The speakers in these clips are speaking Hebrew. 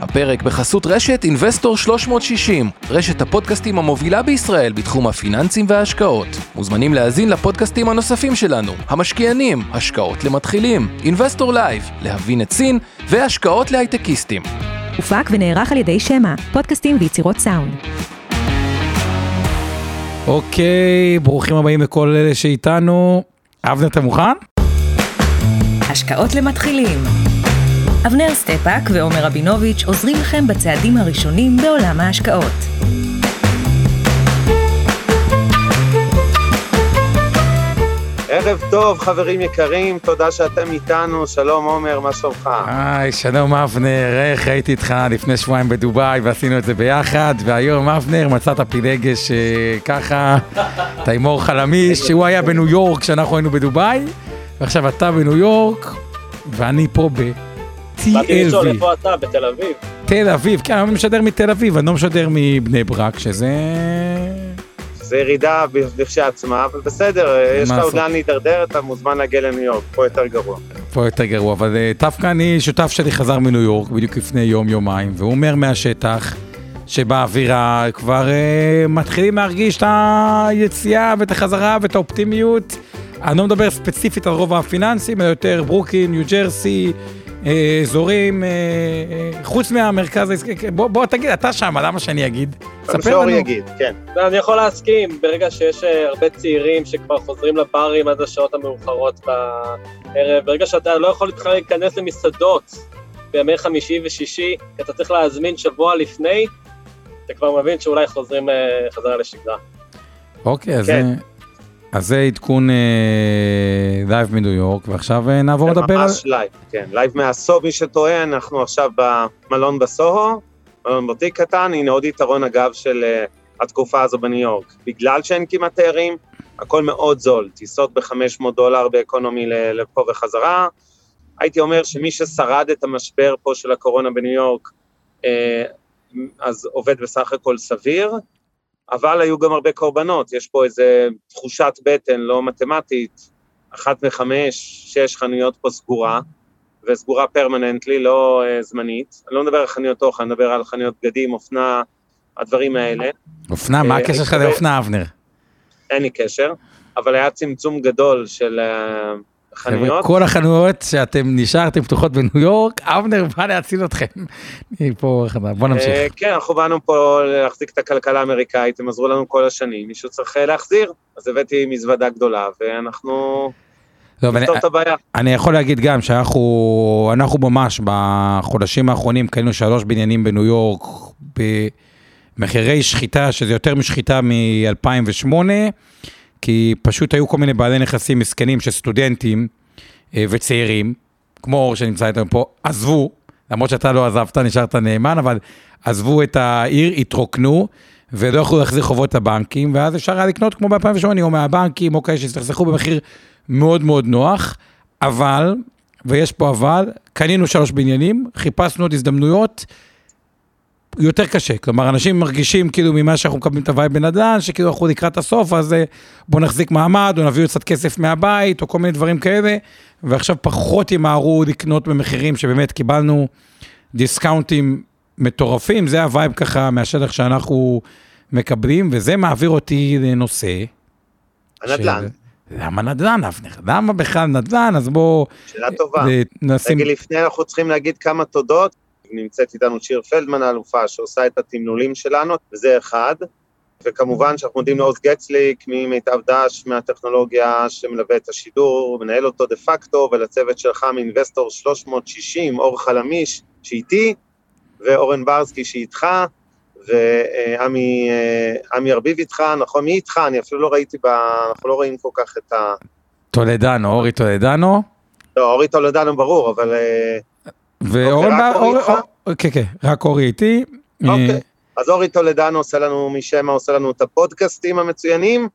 הפרק בחסות רשת אינבסטור 360, רשת הפודקאסטים המובילה בישראל בתחום הפיננסים וההשקעות. מוזמנים להאזין לפודקאסטים הנוספים שלנו, המשקיענים, השקעות למתחילים, אינבסטור לייב, להבין את סין והשקעות להייטקיסטים. הופק ונערך על ידי שמע, פודקאסטים ויצירות סאונד. אוקיי, ברוכים הבאים לכל אלה שאיתנו. אבנר, אתה מוכן? השקעות למתחילים. אבנר סטפאק ועומר רבינוביץ' עוזרים לכם בצעדים הראשונים בעולם ההשקעות. ערב טוב, חברים יקרים, תודה שאתם איתנו, שלום עומר, מה שלומך? היי, שלום אבנר, איך הייתי איתך לפני שבועיים בדובאי ועשינו את זה ביחד, והיום אבנר מצאת פילגש אה, ככה, תימור חלמיש, שהוא היה בניו יורק כשאנחנו היינו בדובאי, ועכשיו אתה בניו יורק, ואני פה ב-TLV. באתי לשאול איפה אתה, בתל אביב. תל אביב, כן, אני משדר מתל אביב, אני לא משדר מבני ברק, שזה... זה ירידה לכשעצמה, אבל בסדר, יש לך עוד? לאן להידרדר, אתה מוזמן להגיע לניו יורק, פה יותר גרוע. פה יותר גרוע, אבל אה, דווקא אני, שותף שלי חזר מניו יורק בדיוק לפני יום-יומיים, והוא אומר מהשטח שבאווירה כבר אה, מתחילים להרגיש את היציאה ואת החזרה ואת האופטימיות. אני לא מדבר ספציפית על רוב הפיננסים, אלא יותר ברוקין, ניו ג'רסי, אזורים, אה, אה, חוץ מהמרכז העסקי, בוא, בוא תגיד, אתה שם, למה שאני אגיד? אבל שאורי יגיד, כן. אני יכול להסכים, ברגע שיש אה, הרבה צעירים שכבר חוזרים לברים עד השעות המאוחרות בערב, ברגע שאתה לא יכול בכלל להיכנס למסעדות בימי חמישי ושישי, כי אתה צריך להזמין שבוע לפני, אתה כבר מבין שאולי חוזרים אה, חזרה לשגרה. אוקיי, אז, כן. אז זה עדכון אה, live מניו יורק, ועכשיו אה, נעבור זה לדבר על... ממש live, כן, live מהסוהו, מי שטועה, אנחנו עכשיו במלון בסוהו, מלון בוטיק קטן, הנה עוד יתרון אגב של אה, התקופה הזו בניו יורק. בגלל שאין כמעט תיירים, הכל מאוד זול, טיסות ב-500 דולר ב economy לפה וחזרה. הייתי אומר שמי ששרד את המשבר פה של הקורונה בניו יורק, אה, אז עובד בסך הכל סביר, אבל היו גם הרבה קורבנות, יש פה איזה תחושת בטן לא מתמטית, אחת מחמש, שש חנויות פה סגורה, וסגורה פרמננטלי, לא uh, זמנית. אני לא מדבר על חנויות תוכן, אני מדבר על חנויות בגדים, אופנה, הדברים האלה. אופנה, מה אה, הקשר שלך לאופנה, אבנר? אין לי קשר, אבל היה צמצום גדול של uh, חנויות. כל החנויות שאתם נשארתם פתוחות בניו יורק, אבנר בא להציל אתכם. אני פה, בוא נמשיך. אה, כן, אנחנו באנו פה להחזיק את הכלכלה האמריקאית, הם עזרו לנו כל השנים, מישהו צריך אה, להחזיר, אז הבאתי מזוודה גדולה, ואנחנו לא, נפתור את הבעיה. אני יכול להגיד גם שאנחנו אנחנו ממש בחודשים האחרונים קנינו שלוש בניינים בניו יורק במחירי שחיטה, שזה יותר משחיטה מ-2008, כי פשוט היו כל מיני בעלי נכסים מסכנים של סטודנטים אה, וצעירים, כמו אור שנמצא איתנו פה, עזבו, למרות שאתה לא עזבת, נשארת נאמן, אבל עזבו את העיר, התרוקנו. ולא יכלו להחזיר חובות לבנקים, ואז אפשר היה לקנות כמו ב-2008, או מהבנקים, או כאלה שהסתכסכו במחיר מאוד מאוד נוח, אבל, ויש פה אבל, קנינו שלוש בניינים, חיפשנו עוד הזדמנויות, יותר קשה. כלומר, אנשים מרגישים כאילו ממה שאנחנו מקבלים את ה vibe בנדל"ן, שכאילו אנחנו לקראת הסוף, אז אה, בואו נחזיק מעמד, או נביא קצת כסף מהבית, או כל מיני דברים כאלה, ועכשיו פחות ימהרו לקנות במחירים שבאמת קיבלנו דיסקאונטים מטורפים, זה ה vibe ככה מהשטח שאנחנו מקבלים, וזה מעביר אותי לנושא. הנדל"ן, של- למה נדל"ן, אבנר? למה בכלל נדל"ן? אז בואו שאלה טובה. נשים... רגע לפני אנחנו צריכים להגיד כמה תודות. נמצאת איתנו שיר פלדמן האלופה שעושה את התמלולים שלנו, וזה אחד. וכמובן שאנחנו מודים לעוז גצליק ממיטב דש מהטכנולוגיה שמלווה את השידור, מנהל אותו דה פקטו, ולצוות שלך מאינבסטור 360, אור חלמיש שאיתי, ואורן ברסקי שאיתך, ועמי אה, ארביב איתך, נכון, מי איתך? אני אפילו לא ראיתי, ב... אנחנו לא רואים כל כך את ה... טולדנו, אורי טולדנו, לא, אורי טולדנו ברור, אבל... ואורן... אור- כן, כן, רק אורי איתי. אוקיי. אז אורי טולדנו עושה לנו משמע, עושה לנו את הפודקאסטים המצוינים,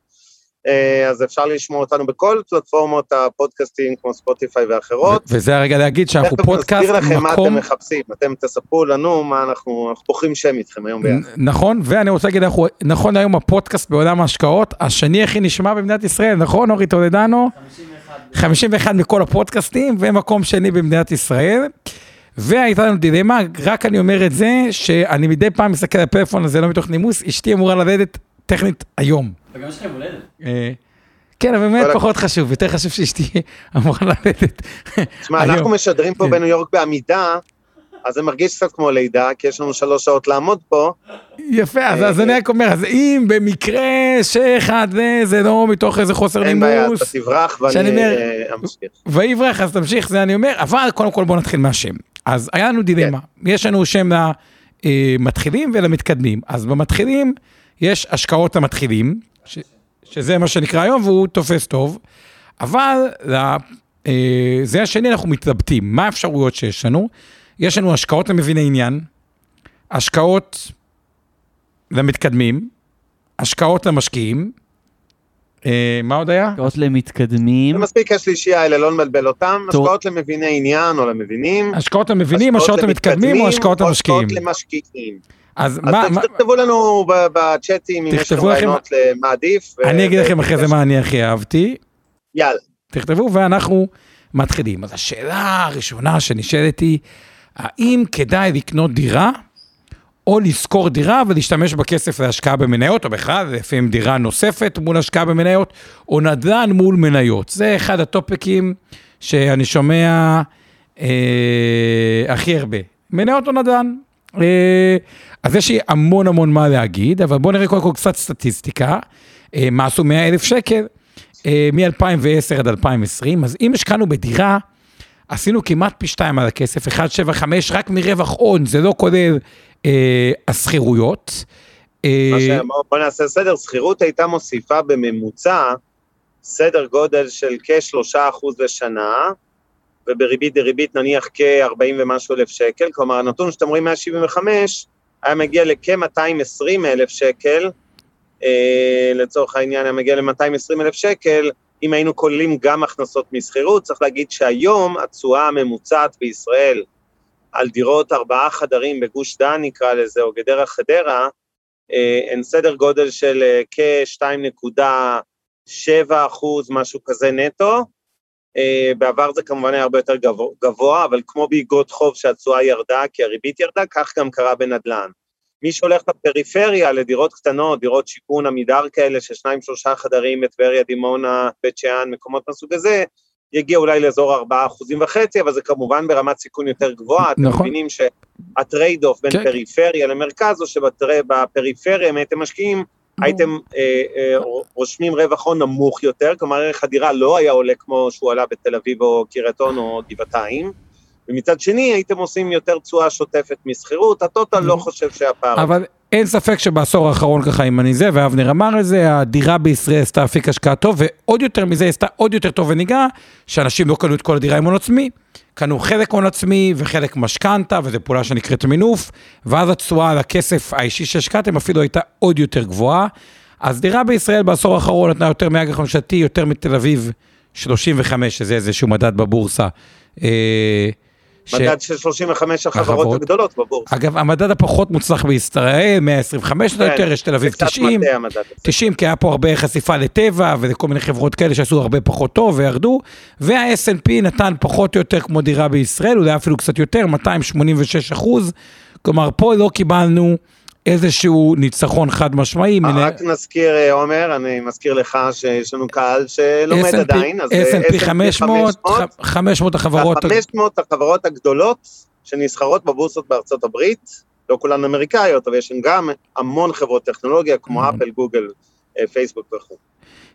אה, אז אפשר לשמוע אותנו בכל פלטפורמות הפודקאסטים כמו ספוטיפיי ואחרות. וזה הרגע להגיד שאנחנו תכף פודקאסט, נסביר לכם מה אתם מקום... מחפשים, אתם תספרו לנו מה אנחנו, אנחנו בוחרים שם איתכם היום ביחד. נכון, ואני רוצה להגיד, אנחנו, נכון היום הפודקאסט בעולם ההשקעות, השני הכי נשמע במדינת ישראל, נכון אורי טולדנו? 51. 51 מכל הפודקאסטים, ומקום שני במדינת ישראל. והייתה לנו דילמה, רק אני אומר את זה, שאני מדי פעם מסתכל על הפלאפון הזה, לא מתוך נימוס, אשתי אמורה לרדת טכנית היום. וגם יש לכם הולדת. אה, כן, אבל באמת פחות חשוב, יותר חשוב שאשתי אמורה לרדת. תשמע. אנחנו משדרים פה כן. בניו יורק בעמידה, אז זה מרגיש קצת כמו לידה, כי יש לנו שלוש שעות לעמוד פה. יפה, אז, אז אני רק אומר, אז אם במקרה שאחד זה, זה לא מתוך איזה חוסר אין בעיה, אתה נימוס, תברח ואני אה, אמשיך. ויברח, אז תמשיך, זה אני אומר, אבל קודם כל בוא נתחיל מהשם. אז היה לנו דילמה, יש לנו שם למתחילים ולמתקדמים. אז במתחילים יש השקעות למתחילים, ש, שזה מה שנקרא היום, והוא תופס טוב, אבל אה, זה השני אנחנו מתלבטים, מה האפשרויות שיש לנו? יש לנו השקעות למביני עניין, השקעות למתקדמים, השקעות למשקיעים, מה עוד היה? השקעות למתקדמים. זה מספיק השלישייה האלה, לא נבלבל אותם. השקעות למביני עניין או למבינים. השקעות למבינים, השקעות למתקדמים או השקעות למשקיעים? השקעות למשקיעים. אז אז מה, מה, תכתבו לנו בצ'אטים אם יש לכם רעיונות למה עדיף. ו- אני אגיד לכם אחרי זה מה אני הכי אהבתי, יאללה. תכתבו ואנחנו מתחילים. אז השאלה הראשונה שנשאלת היא, האם כדאי לקנות דירה או לשכור דירה ולהשתמש בכסף להשקעה במניות, או בכלל, לפעמים דירה נוספת מול השקעה במניות, או נדל"ן מול מניות. זה אחד הטופיקים שאני שומע אה, הכי הרבה. מניות או נדל"ן. אה, אז יש לי המון המון מה להגיד, אבל בואו נראה קודם כל קצת סטטיסטיקה. אה, מה עשו 100 אלף שקל אה, מ-2010 עד 2020, אז אם השקענו בדירה, עשינו כמעט פי שתיים על הכסף, 1.75 רק מרווח הון, זה לא כולל השכירויות. אה, ש- בוא- נעשה סדר, שכירות הייתה מוסיפה בממוצע סדר גודל של כ-3% לשנה, ובריבית דריבית נניח כ-40 ומשהו אלף שקל, כלומר הנתון שאתם רואים 175 היה מגיע לכ-220 אלף שקל, אה, לצורך העניין היה מגיע ל-220 אלף שקל, אם היינו כוללים גם הכנסות משכירות, צריך להגיד שהיום התשואה הממוצעת בישראל על דירות ארבעה חדרים בגוש דן נקרא לזה, או גדרה חדרה, אה, הן סדר גודל של אה, כ-2.7 אחוז, משהו כזה נטו. אה, בעבר זה כמובן היה הרבה יותר גבוה, אבל כמו באגרות חוב שהתשואה ירדה, כי הריבית ירדה, כך גם קרה בנדל"ן. מי שהולך לפריפריה, לדירות קטנות, דירות שיכון עמידר כאלה, של שניים שלושה חדרים בטבריה, דימונה, בית שאן, מקומות מהסוג הזה, יגיע אולי לאזור ארבעה אחוזים וחצי, אבל זה כמובן ברמת סיכון יותר גבוהה. אתם נכון. מבינים שה trade-off בין כן. פריפריה למרכז, או שבפריפריה, אם הייתם משקיעים, הייתם אה, אה, רושמים רווח הון נמוך יותר, כלומר ערך הדירה לא היה עולה כמו שהוא עלה בתל אביב או קריית אונו או גבעתיים, ומצד שני הייתם עושים יותר תשואה שוטפת משכירות, ה total לא חושב שהפער... אבל אין ספק שבעשור האחרון ככה, אם אני זה, ואבנר אמר את זה, הדירה בישראל עשתה אפיק השקעה טוב, ועוד יותר מזה עשתה עוד יותר טוב וניגע, שאנשים לא קנו את כל הדירה עם הון עצמי, קנו חלק הון עצמי וחלק משכנתה, וזו פעולה שנקראת מינוף, ואז התשואה על הכסף האישי שהשקעתם אפילו הייתה עוד יותר גבוהה. אז דירה בישראל בעשור האחרון נתנה יותר מאג"ח ממשלתי, יותר מתל אביב 35, שזה איזשהו מדד בבורסה. אה, מדד של 35 החברות החברות. הגדולות בבורסה. אגב, המדד הפחות מוצלח בישראל, 125 כן, יותר, יש תל אביב זה קצת 90, מטעה המדד הזה. 90 כי היה פה הרבה חשיפה לטבע ולכל מיני חברות כאלה שעשו הרבה פחות טוב וירדו, וה-S&P נתן פחות או יותר כמו דירה בישראל, אולי אפילו קצת יותר, 286 אחוז, כלומר פה לא קיבלנו איזשהו ניצחון חד משמעי. מנה- רק נזכיר, אה, עומר, אני מזכיר לך שיש לנו קהל שלומד S&P עדיין, אה, S&P 500, 500 החברות, ה-500 החברות הגדולות שנסחרות בבורסות בארצות הברית, לא כולן אמריקאיות, אבל יש שם גם המון חברות טכנולוגיה, כמו Mhm. אפל, גוגל, אה, פייסבוק וכו'.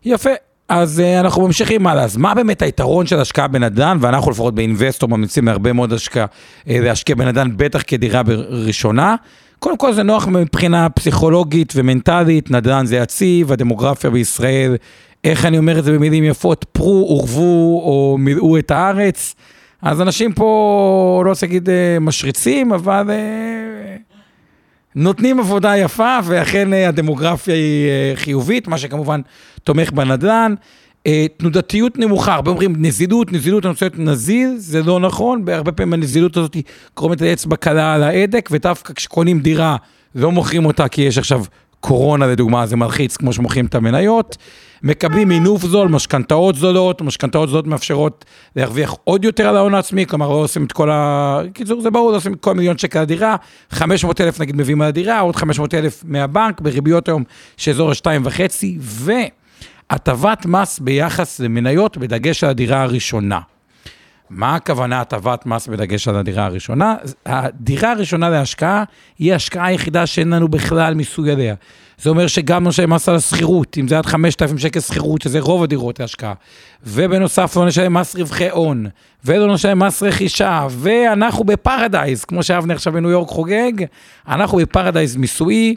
יפה. אז אה, אנחנו ממשיכים הלאה. אז מה באמת היתרון של השקעה בנדל"ן, ואנחנו לפחות באינבסטור ממליצים להרבה מאוד השקעה, אה, להשקיע בנדל"ן, בטח כדירה ראשונה. קודם כל זה נוח מבחינה פסיכולוגית ומנטלית, נדל"ן זה יציב, הדמוגרפיה בישראל, איך אני אומר את זה במילים יפות, פרו, ורבו ומלאו את הארץ. אז אנשים פה, לא רוצה להגיד אה, משריצים, אבל אה, נותנים עבודה יפה, ואכן אה, הדמוגרפיה היא חיובית, מה שכמובן תומך בנדל"ן. אה, תנודתיות נמוכה, הרבה אומרים נזילות, נזילות, אני רוצה להיות נזיל, זה לא נכון, בהרבה פעמים הנזילות הזאת היא גורמת לאצבע קלה על ההדק, ודווקא כשקונים דירה, לא מוכרים אותה כי יש עכשיו קורונה לדוגמה זה מלחיץ כמו שמוכרים את המניות, מקבלים מינוף זול, משכנתאות זולות, משכנתאות זולות מאפשרות להרוויח עוד יותר על ההון העצמי, כלומר לא עושים את כל ה... קיצור זה ברור, לא עושים כל מיליון שקל לדירה, 500 אלף נגיד מביאים על הדירה, עוד 500 אלף מהבנק, בריביות היום שאזור ה-2.5, והטבת מס ביחס למניות בדגש על הדירה הראשונה. מה הכוונה הטבת מס בדגש על הדירה הראשונה? הדירה הראשונה להשקעה היא ההשקעה היחידה שאין לנו בכלל מיסוי עליה. זה אומר שגם נשלם מס על השכירות, אם זה עד 5,000 שקל שכירות, שזה רוב הדירות להשקעה. ובנוסף לא נשלם מס רווחי הון, ולא נשלם מס רכישה, ואנחנו בפרדייז, כמו שאבנר עכשיו בניו יורק חוגג, אנחנו בפרדייז מיסויי.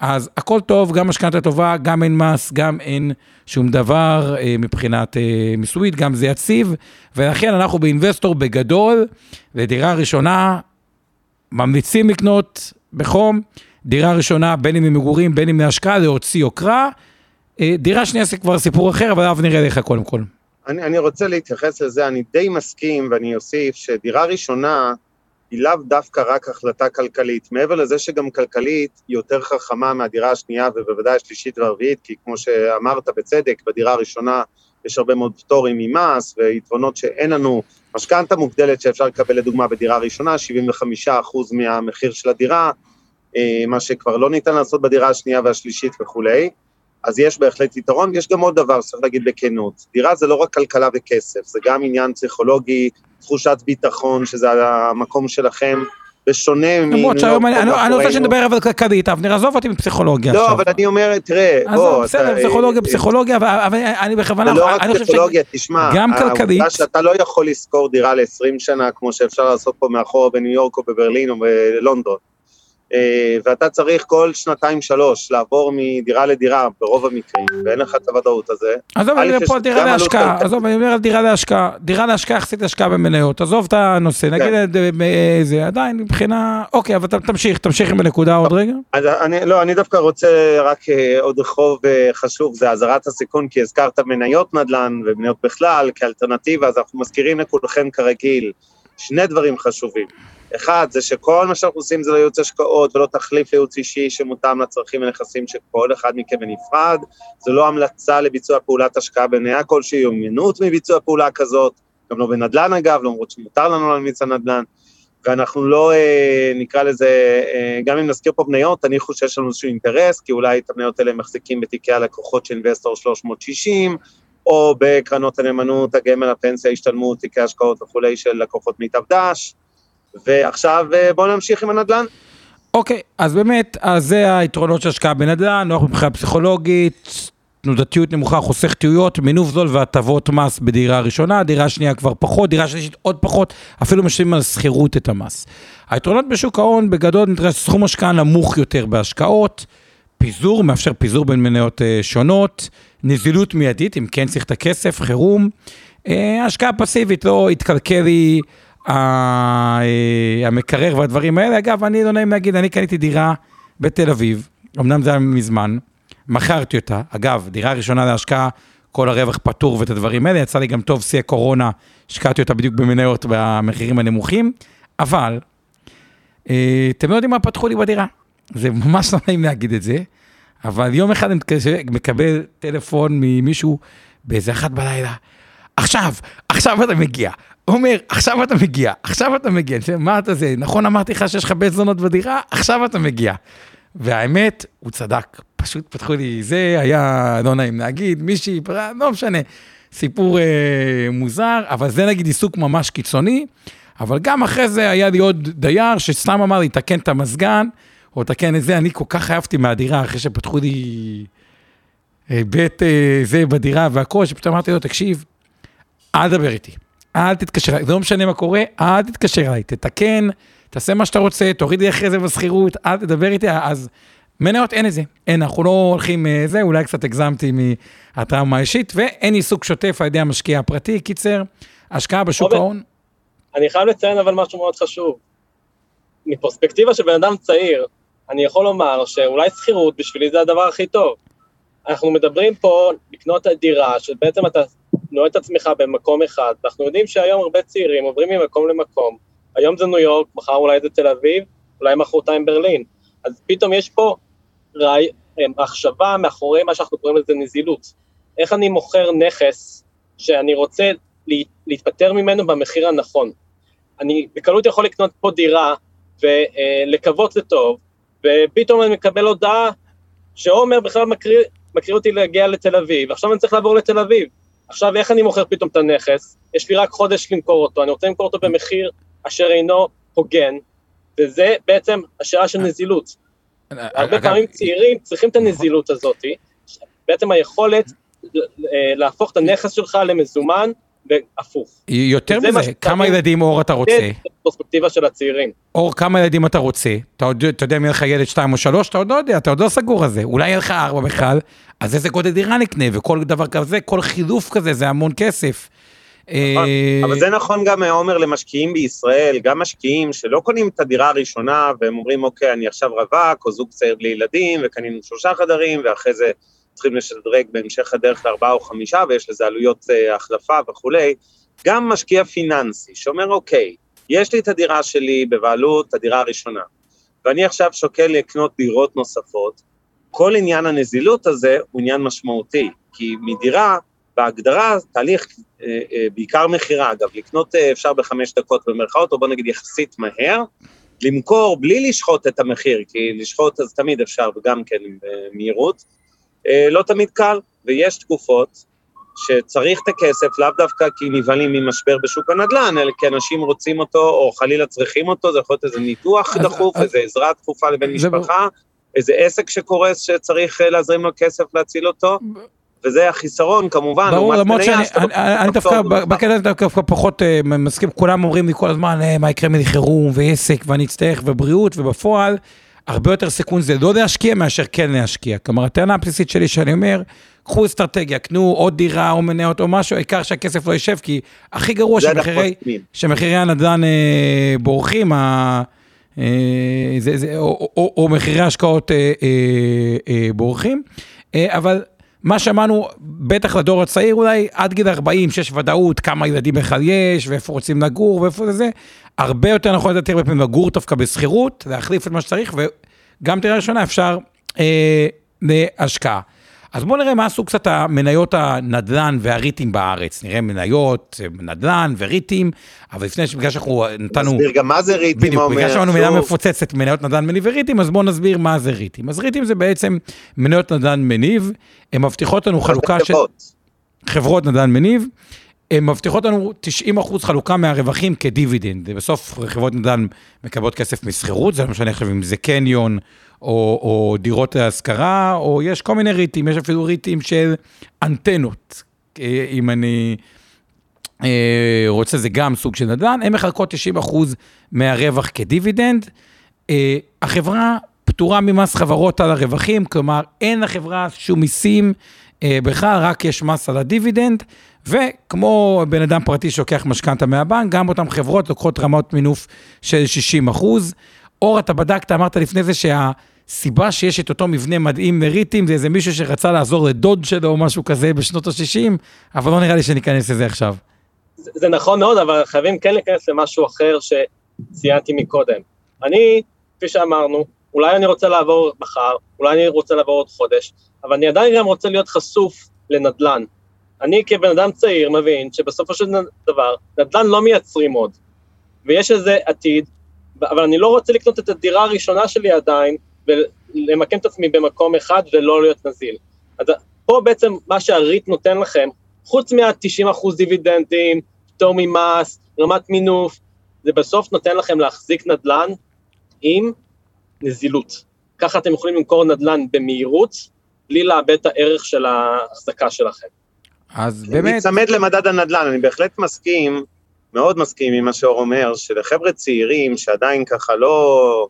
אז הכל טוב, גם משכנתה טובה, גם אין מס, גם אין שום דבר אה, מבחינת אה, מיסויית, גם זה יציב, ולכן אנחנו באינבסטור בגדול, ודירה ראשונה, ממליצים לקנות בחום, דירה ראשונה, בין אם ממגורים, בין אם מהשקעה, להוציא יוקרה. אה, דירה שנייה זה כבר סיפור אחר, אבל אב נראה לך קודם כל. אני, אני רוצה להתייחס לזה, אני די מסכים, ואני אוסיף שדירה ראשונה, היא לאו דווקא רק החלטה כלכלית, מעבר לזה שגם כלכלית היא יותר חכמה מהדירה השנייה ובוודאי השלישית והרביעית, כי כמו שאמרת בצדק, בדירה הראשונה יש הרבה מאוד פטורים ממס ויתרונות שאין לנו, משכנתה מוגדלת שאפשר לקבל לדוגמה בדירה ראשונה, 75% מהמחיר של הדירה, אה, מה שכבר לא ניתן לעשות בדירה השנייה והשלישית וכולי. אז יש בהחלט יתרון, יש גם עוד דבר שצריך להגיד בכנות, דירה זה לא רק כלכלה וכסף, זה גם עניין פסיכולוגי, תחושת ביטחון, שזה המקום שלכם, בשונה מ... למרות שהיום אני רוצה שנדבר אבל כלכלית, אבנר, עזוב אותי מפסיכולוגיה לא, אבל אני אומר, תראה, בוא, בסדר, פסיכולוגיה, פסיכולוגיה, אבל אני בכוונה, לא רק פסיכולוגיה, תשמע, גם כלכלית, העובדה שאתה לא יכול לשכור דירה ל-20 שנה, כמו שאפשר לעשות פה מאחורה בניו יורק או בברלין או בלונדון, אה, ואתה צריך כל שנתיים-שלוש לעבור מדירה לדירה ברוב המקרים, ואין לך את הוודאות הזה. עזוב, אני מדבר פה על דירה להשקעה, עזוב, אני מדבר על דירה להשקעה, דירה להשקעה יחסית להשקעה במניות, עזוב את הנושא, נגיד כן. אה, זה עדיין מבחינה, אוקיי, אבל תמשיך, תמשיך עם הנקודה עוד רגע. לא, אני דווקא רוצה רק אה, עוד רחוב חשוב, זה אזהרת הסיכון, כי הזכרת מניות נדל"ן ומניות בכלל כאלטרנטיבה, אז אנחנו מזכירים לכולכם כרגיל שני דברים חשובים. אחד, זה שכל מה שאנחנו עושים זה לא ייעוץ השקעות ולא תחליף לייעוץ אישי שמותאם לצרכים ונכסים של כל אחד מכם בנפרד, זה לא המלצה לביצוע פעולת השקעה בניה כלשהי או מיונות מביצוע פעולה כזאת, גם לא בנדל"ן אגב, למרות שמותר לנו להמליץ על נדל"ן, ואנחנו לא, אה, נקרא לזה, אה, גם אם נזכיר פה מניות, אני חושב שיש לנו איזשהו אינטרס, כי אולי את המניות האלה מחזיקים בתיקי הלקוחות של אינבסטור 360, או בקרנות הנאמנות, הגמל, הפנסיה, השתלמות, תיקי השקעות וכולי של לקוחות מיטב דש, ועכשיו אה, בואו נמשיך עם הנדל"ן. אוקיי, אז באמת, אז זה היתרונות של השקעה בנדל"ן, נוח מבחינה פסיכולוגית, תנודתיות נמוכה, חוסך תיעויות, מינוף זול והטבות מס בדירה ראשונה, דירה שנייה כבר פחות, דירה שלישית עוד פחות, אפילו משלמים על שכירות את המס. היתרונות בשוק ההון, בגדול נדרש סכום השקעה נמוך יותר בהשקעות, פיזור, מאפשר פיזור בין מניות uh, שונות, נזילות מיידית, אם כן צריך את הכסף, חירום, uh, השקעה פסיבית, לא יתקלקל לי אה, המקרר והדברים האלה. אגב, אני לא נעים להגיד, אני קניתי דירה בתל אביב, אמנם זה היה מזמן, מכרתי אותה. אגב, דירה ראשונה להשקעה, כל הרווח פטור ואת הדברים האלה, יצא לי גם טוב שיא הקורונה, השקעתי אותה בדיוק במניות במחירים הנמוכים, אבל אה, אתם לא יודעים מה פתחו לי בדירה. זה ממש לא נעים להגיד את זה, אבל יום אחד אני מקבל טלפון ממישהו באיזה אחת בלילה, עכשיו, עכשיו אתה מגיע, אומר, עכשיו אתה מגיע, עכשיו אתה מגיע. מה אתה זה, נכון אמרתי לך שיש לך בית זונות בדירה? עכשיו אתה מגיע. והאמת, הוא צדק. פשוט פתחו לי, זה היה לא נעים להגיד, מישהי, לא משנה, סיפור אה, מוזר, אבל זה נגיד עיסוק ממש קיצוני. אבל גם אחרי זה היה לי עוד דייר שסתם אמר לי, תקן את המזגן, או תקן את זה, אני כל כך אהבתי מהדירה, אחרי שפתחו לי אה, בית אה, זה בדירה והכל, שפתאום אמרתי לו, תקשיב, אל תדבר איתי. אל תתקשר אליי, זה לא משנה מה קורה, אל תתקשר אליי, תתקן, תעשה מה שאתה רוצה, תוריד לי אחרי זה בשכירות, אל תדבר איתי, אז מניות אין את זה, אין, אנחנו לא הולכים אה, זה, אולי קצת הגזמתי מהטראומה האישית, ואין עיסוק שוטף על ידי המשקיע הפרטי, קיצר, השקעה בשוק ההון. אני חייב לציין אבל משהו מאוד חשוב. מפרספקטיבה של בן אדם צעיר, אני יכול לומר שאולי שכירות בשבילי זה הדבר הכי טוב. אנחנו מדברים פה לקנות דירה, שבעצם אתה נועד את עצמך במקום אחד. אנחנו יודעים שהיום הרבה צעירים עוברים ממקום למקום. היום זה ניו יורק, מחר אולי זה תל אביב, אולי מחרתיים ברלין. אז פתאום יש פה ראי, מחשבה מאחורי מה שאנחנו קוראים לזה נזילות. איך אני מוכר נכס שאני רוצה להתפטר ממנו במחיר הנכון. אני בקלות יכול לקנות פה דירה ולקוות לטוב, ופתאום אני מקבל הודעה שעומר בכלל מקריא, מקריא אותי להגיע לתל אביב, עכשיו אני צריך לעבור לתל אביב. עכשיו איך אני מוכר פתאום את הנכס? יש לי רק חודש למכור אותו, אני רוצה למכור אותו במחיר אשר אינו הוגן, וזה בעצם השאלה של נזילות. הרבה פעמים צעירים צריכים את הנזילות הזאת, בעצם היכולת להפוך את הנכס שלך למזומן והפוך. יותר מזה, כמה ילדים אור אתה רוצה? זה פרספקטיבה של הצעירים. אור, כמה ילדים אתה רוצה? אתה, עוד, אתה יודע אם יהיה לך ילד שתיים או שלוש? אתה עוד לא יודע, אתה עוד לא סגור על זה. אולי יהיה לך ארבע בכלל, אז איזה גודל דירה נקנה, וכל דבר כזה, כל חילוף כזה, זה המון כסף. נכון, אבל זה נכון גם, עומר, למשקיעים בישראל, גם משקיעים שלא קונים את הדירה הראשונה, והם אומרים, אוקיי, אני עכשיו רווק, או זוג צעיר בלי ילדים, וקנינו שלושה חדרים, ואחרי זה צריכים לשדרג בהמשך הדרך לארבעה או חמישה, ויש לזה עלויות uh, החלפה וכולי. גם משקיע פיננסי שאומר, אוקיי, יש לי את הדירה שלי בבעלות, הדירה הראשונה, ואני עכשיו שוקל לקנות דירות נוספות, כל עניין הנזילות הזה הוא עניין משמעותי, כי מדירה, בהגדרה, תהליך, אה, אה, בעיקר מכירה, אגב, לקנות אפשר בחמש דקות במרכאות, או בוא נגיד יחסית מהר, למכור בלי לשחוט את המחיר, כי לשחוט אז תמיד אפשר, וגם כן במהירות, לא תמיד קל, ויש תקופות שצריך את הכסף, לאו דווקא כי נבהלים ממשבר בשוק הנדל"ן, אלא כי אנשים רוצים אותו, או חלילה צריכים אותו, זה יכול להיות איזה ניתוח דחוף, איזה עזרה דחופה לבן משפחה, איזה עסק שקורס שצריך אה, להזרים לו כסף להציל אותו. וזה החיסרון כמובן, ברור, למרות שאני דווקא בקטע דווקא פחות אה, מסכים, כולם אומרים לי כל הזמן מה יקרה מחירום ועסק ואני אצטרך ובריאות ובפועל הרבה יותר סיכון זה לא להשקיע מאשר כן להשקיע. כלומר, הטענה הבסיסית שלי שאני אומר, קחו אסטרטגיה, קנו עוד דירה או מניות או משהו, העיקר שהכסף לא יישב, כי הכי גרוע שמחירי, שמחירי הנדל"ן אה, בורחים, ה, אה, זה, זה, או, או, או מחירי השקעות אה, אה, אה, בורחים, אה, אבל מה שאמרנו, בטח לדור הצעיר אולי, עד גיל 40, שיש ודאות כמה ילדים בכלל יש, ואיפה רוצים לגור, ואיפה זה, הרבה יותר נכון לדעתי הרבה פעמים לגור דווקא בשכירות, להחליף את מה שצריך, וגם תראה ראשונה אפשר אה, להשקעה. אז בואו נראה מה עשו קצת המניות הנדל"ן והריטים בארץ. נראה מניות, נדל"ן וריטים, אבל לפני שבגלל שאנחנו נתנו... נסביר גם מה זה ריטים, בדיוק, בגלל שאמרנו מילה מפוצצת, מניות נדל"ן מניב וריטים, אז בואו נסביר מה זה ריטים. אז ריטים זה בעצם מניות נדל"ן מניב, הן מבטיחות לנו חלוקה של... חברות נדל"ן מניב. הן מבטיחות לנו 90 אחוז חלוקה מהרווחים כדיבידנד. בסוף חברות נדל"ן מקבלות כסף משכירות, זה לא משנה עכשיו אם זה קניון או, או דירות להשכרה, או יש כל מיני ריטים, יש אפילו ריטים של אנטנות, אה, אם אני אה, רוצה, זה גם סוג של נדל"ן, הן מחלקות 90 אחוז מהרווח כדיבידנד. אה, החברה פטורה ממס חברות על הרווחים, כלומר אין לחברה שום מיסים בכלל, רק יש מס על הדיבידנד. וכמו בן אדם פרטי שלוקח משכנתה מהבנק, גם אותן חברות לוקחות רמות מינוף של 60 אחוז. אור, אתה בדקת, אמרת לפני זה שהסיבה שיש את אותו מבנה מדהים לריטים, זה איזה מישהו שרצה לעזור לדוד שלו או משהו כזה בשנות ה-60, אבל לא נראה לי שניכנס לזה עכשיו. זה, זה נכון מאוד, אבל חייבים כן להיכנס למשהו אחר שציינתי מקודם. אני, כפי שאמרנו, אולי אני רוצה לעבור מחר, אולי אני רוצה לעבור עוד חודש, אבל אני עדיין גם רוצה להיות חשוף לנדל"ן. אני כבן אדם צעיר מבין שבסופו של דבר, נדל"ן לא מייצרים עוד, ויש איזה עתיד, אבל אני לא רוצה לקנות את הדירה הראשונה שלי עדיין, ולמקם את עצמי במקום אחד ולא להיות נזיל. אז פה בעצם מה שהריט נותן לכם, חוץ מה-90% דיבידנדים, פטור ממס, רמת מינוף, זה בסוף נותן לכם להחזיק נדל"ן עם נזילות. ככה אתם יכולים למכור נדל"ן במהירות, בלי לאבד את הערך של ההחזקה שלכם. אז באמת... להיצמד למדד הנדל"ן, אני בהחלט מסכים, מאוד מסכים עם מה שאור אומר, שלחבר'ה צעירים שעדיין ככה לא,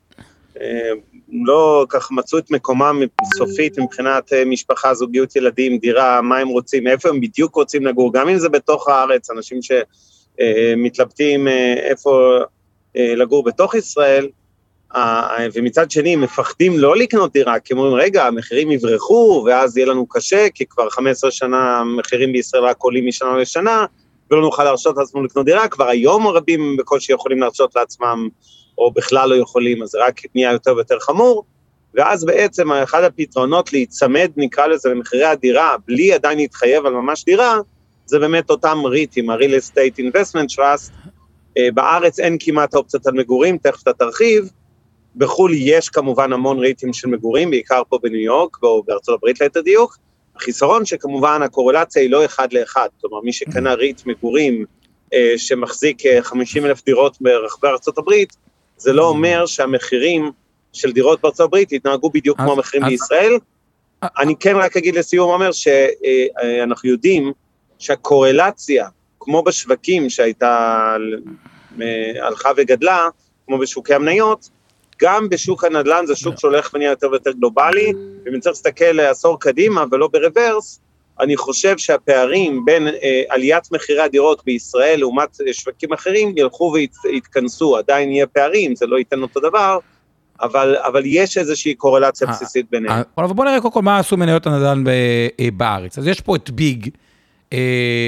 אה, לא ככה מצאו את מקומם סופית מבחינת אה, משפחה, זוגיות ילדים, דירה, מה הם רוצים, איפה הם בדיוק רוצים לגור, גם אם זה בתוך הארץ, אנשים שמתלבטים אה, איפה לגור בתוך ישראל, ומצד שני הם מפחדים לא לקנות דירה, כי הם אומרים, רגע, המחירים יברחו, ואז יהיה לנו קשה, כי כבר 15 שנה המחירים בישראל רק עולים משנה לשנה, ולא נוכל להרשות לעצמנו לקנות דירה, כבר היום רבים בקושי יכולים להרשות לעצמם, או בכלל לא יכולים, אז זה רק נהיה יותר ויותר חמור. ואז בעצם אחד הפתרונות להיצמד, נקרא לזה, למחירי הדירה, בלי עדיין להתחייב על ממש דירה, זה באמת אותם ריטים, ה-real estate investment trust. אה, בארץ אין כמעט אופציות על מגורים, תכף אתה תרחיב. בחו"ל יש כמובן המון ריטים של מגורים, בעיקר פה בניו יורק או בארצות הברית ליתר דיוק. החיסרון שכמובן הקורלציה היא לא אחד לאחד, כלומר מי שקנה ריט מגורים אה, שמחזיק 50 אלף דירות ברחבי ארצות הברית, זה לא אומר שהמחירים של דירות בארצות הברית יתנהגו בדיוק כמו המחירים בישראל. אני כן רק אגיד לסיום, אומר שאנחנו יודעים שהקורלציה, כמו בשווקים שהייתה, הלכה וגדלה, כמו בשוקי המניות, גם בשוק הנדל"ן זה שוק שהולך ונהיה יותר ויותר גלובלי, ואם צריך להסתכל עשור קדימה ולא ברוורס, אני חושב שהפערים בין אה, עליית מחירי הדירות בישראל לעומת שווקים אחרים ילכו ויתכנסו, עדיין יהיה פערים, זה לא ייתן אותו דבר, אבל, אבל יש איזושהי קורלציה אה, בסיסית ביניהם. אה, אבל בוא נראה קודם כל מה עשו מניות הנדל"ן אה, בארץ. אז יש פה את ביג,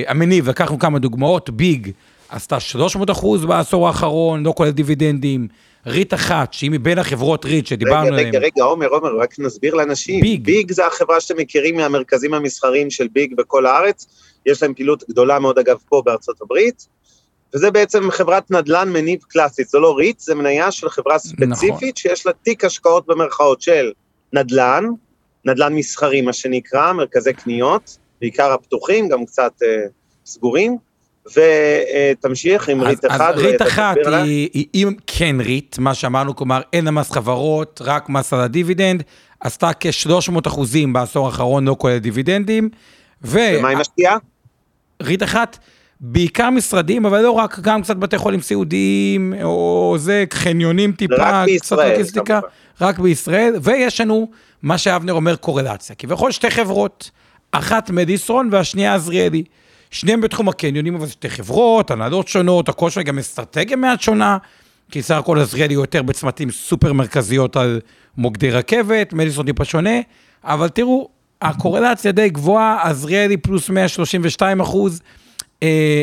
המניב, לקחנו כמה דוגמאות, ביג עשתה 300 אחוז בעשור האחרון, לא כולל דיבידנדים. ריט אחת, שהיא מבין החברות ריט שדיברנו עליהן. רגע, רגע, רגע, עומר, עומר, רק נסביר לאנשים. ביג. ביג זה החברה שאתם מכירים מהמרכזים המסחריים של ביג בכל הארץ. יש להם פעילות גדולה מאוד, אגב, פה בארצות הברית. וזה בעצם חברת נדל"ן מניב קלאסית, זה לא ריט, זה מניה של חברה ספציפית נכון. שיש לה תיק השקעות במרכאות של נדל"ן, נדל"ן מסחרי מה שנקרא, מרכזי קניות, בעיקר הפתוחים, גם קצת אה, סגורים, ותמשיך עם ריט אחד. אז ריט אחת היא, היא, היא כן ריט, מה שאמרנו, כלומר אין המס חברות, רק מס על הדיבידנד, עשתה כ-300 אחוזים בעשור האחרון, לא כולל דיבידנדים. ו... ומה היא משקיעה? ריט אחת. בעיקר משרדים, אבל לא רק, גם קצת בתי חולים סיעודיים, או זה, חניונים טיפה, קצת לוגיסטיקה, רק בישראל, ויש לנו, מה שאבנר אומר, קורלציה. כביכול שתי חברות, אחת מדיסרון והשנייה עזריאלי. שניהם בתחום הקניונים, אבל שתי חברות, הנהלות שונות, הכל שונה, גם אסטרטגיה מעט שונה, כי סך הכל עזריאלי הוא יותר בצמתים סופר מרכזיות על מוקדי רכבת, מדיסון טיפה שונה, אבל תראו, הקורלציה די גבוהה, עזריאלי פלוס 132 אחוז, אה,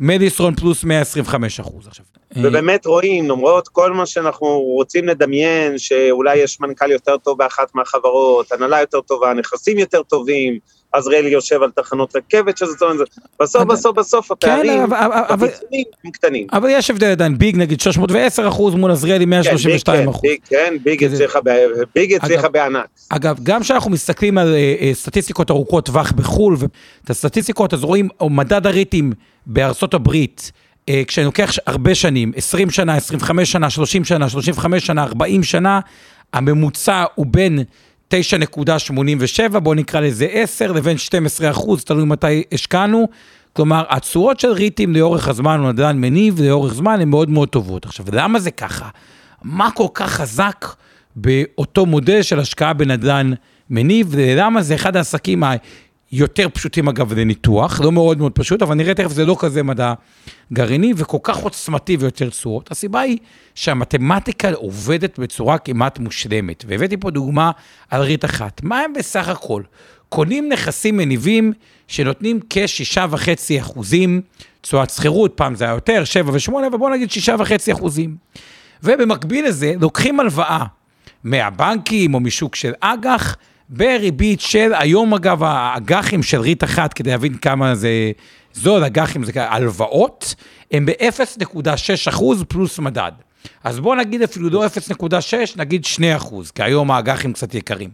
מדיסון פלוס 125 אחוז עכשיו. ובאמת רואים, למרות כל מה שאנחנו רוצים לדמיין, שאולי יש מנכ"ל יותר טוב באחת מהחברות, הנהלה יותר טובה, נכסים יותר טובים, עזריאלי יושב על תחנות רכבת, שזה אומרת, בסוף בסוף בסוף הפערים החיצוניים הם קטנים. אבל יש הבדל עדיין, ביג נגיד 310 אחוז מול עזריאלי 132 אחוז. כן, ביג הצליחה בענק. אגב, גם כשאנחנו מסתכלים על אה, אה, סטטיסטיקות ארוכות טווח בחו"ל, ואת הסטטיסטיקות, אז רואים, מדד הריטים בארצות הברית, אה, כשאני לוקח הרבה שנים, 20 שנה, 25 שנה, 30 שנה, 35 שנה, 40 שנה, הממוצע הוא בין 9.87, בואו נקרא לזה 10, לבין 12 אחוז, תלוי מתי השקענו. כלומר, התשואות של ריטים לאורך הזמן, הוא נדל"ן מניב, לאורך זמן, הן מאוד מאוד טובות. עכשיו, למה זה ככה? מה כל כך חזק באותו מודל של השקעה בנדל"ן מניב, ולמה זה אחד העסקים יותר פשוטים אגב לניתוח, לא מאוד מאוד פשוט, אבל נראה תכף זה לא כזה מדע גרעיני וכל כך עוצמתי ויותר צורות. הסיבה היא שהמתמטיקה עובדת בצורה כמעט מושלמת, והבאתי פה דוגמה על ריט אחת. מה הם בסך הכל? קונים נכסים מניבים שנותנים כ-6.5 אחוזים תשואת שכירות, פעם זה היה יותר, 7 ו-8, ובואו נגיד 6.5 אחוזים. ובמקביל לזה, לוקחים הלוואה מהבנקים או משוק של אג"ח, בריבית של, היום אגב, האג"חים של ריט אחת, כדי להבין כמה זה זול, אג"חים זה הלוואות, הם ב-0.6 אחוז פלוס מדד. אז בואו נגיד אפילו לא 0.6, נגיד 2 אחוז, כי היום האג"חים קצת יקרים.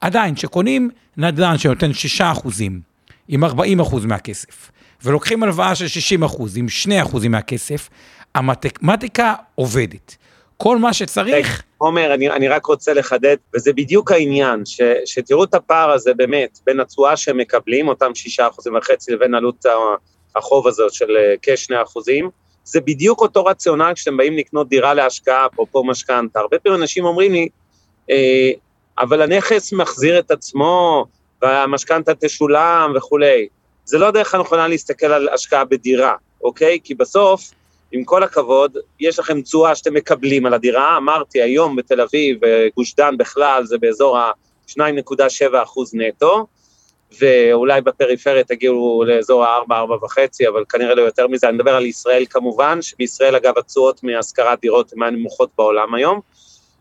עדיין, כשקונים נדל"ן שנותן 6 אחוזים, עם 40 אחוז מהכסף, ולוקחים הלוואה של 60 אחוז, עם 2 אחוזים מהכסף, המתמטיקה עובדת. כל מה שצריך... עומר, אני, אני רק רוצה לחדד, וזה בדיוק העניין, ש, שתראו את הפער הזה באמת, בין התשואה שהם מקבלים, אותם שישה אחוזים וחצי, לבין עלות החוב הזאת של אה, כשני אחוזים, זה בדיוק אותו רציונל כשאתם באים לקנות דירה להשקעה, אפרופו משכנתה. הרבה פעמים אנשים אומרים לי, אה, אבל הנכס מחזיר את עצמו, והמשכנתה תשולם וכולי. זה לא הדרך הנכונה להסתכל על השקעה בדירה, אוקיי? כי בסוף, עם כל הכבוד, יש לכם תשואה שאתם מקבלים על הדירה, אמרתי היום בתל אביב וגוש דן בכלל זה באזור ה-2.7 אחוז נטו, ואולי בפריפריה תגיעו לאזור ה-4-4.5, אבל כנראה לא יותר מזה, אני מדבר על ישראל כמובן, שבישראל אגב התשואות מהשכרת דירות הן מהנמוכות בעולם היום,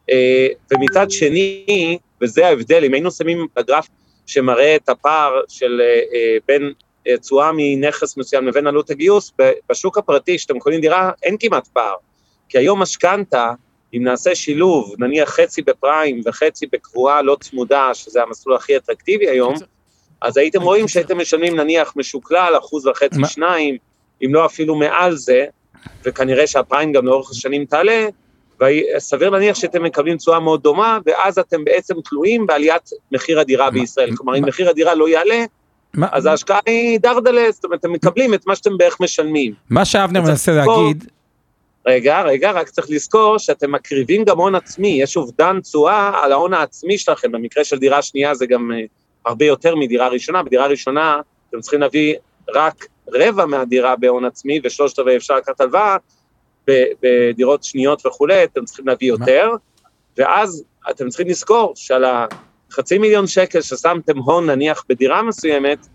אה, ומצד שני, וזה ההבדל, אם היינו שמים בגרף שמראה את הפער של אה, אה, בין תשואה מנכס מסוים לבין עלות הגיוס, בשוק הפרטי, כשאתם קונים דירה, אין כמעט פער. כי היום משכנתה, אם נעשה שילוב, נניח חצי בפריים וחצי בקבועה לא צמודה, שזה המסלול הכי אטרקטיבי היום, אז הייתם רואים שהייתם משלמים נניח משוקלל, אחוז וחצי? שניים, אם לא אפילו מעל זה, וכנראה שהפריים גם לאורך השנים תעלה, וסביר להניח שאתם מקבלים תשואה מאוד דומה, ואז אתם בעצם תלויים בעליית מחיר הדירה בישראל. כלומר, אם מחיר הדירה לא יעלה, מה- אז ההשקעה היא דרדלה, זאת אומרת, אתם מקבלים את מה שאתם בערך משלמים. מה שאבנר מנסה לזכור- להגיד, רגע, רגע, רק צריך לזכור שאתם מקריבים גם הון עצמי, יש אובדן תשואה על ההון העצמי שלכם, במקרה של דירה שנייה זה גם אה, הרבה יותר מדירה ראשונה, בדירה ראשונה אתם צריכים להביא רק רבע מהדירה בהון עצמי, ושלושת רבעי אפשר לקחת הלוואה, בדירות שניות וכולי, אתם צריכים להביא מה? יותר, ואז אתם צריכים לזכור שעל החצי מיליון שקל ששמתם הון נניח בדירה מסוימת,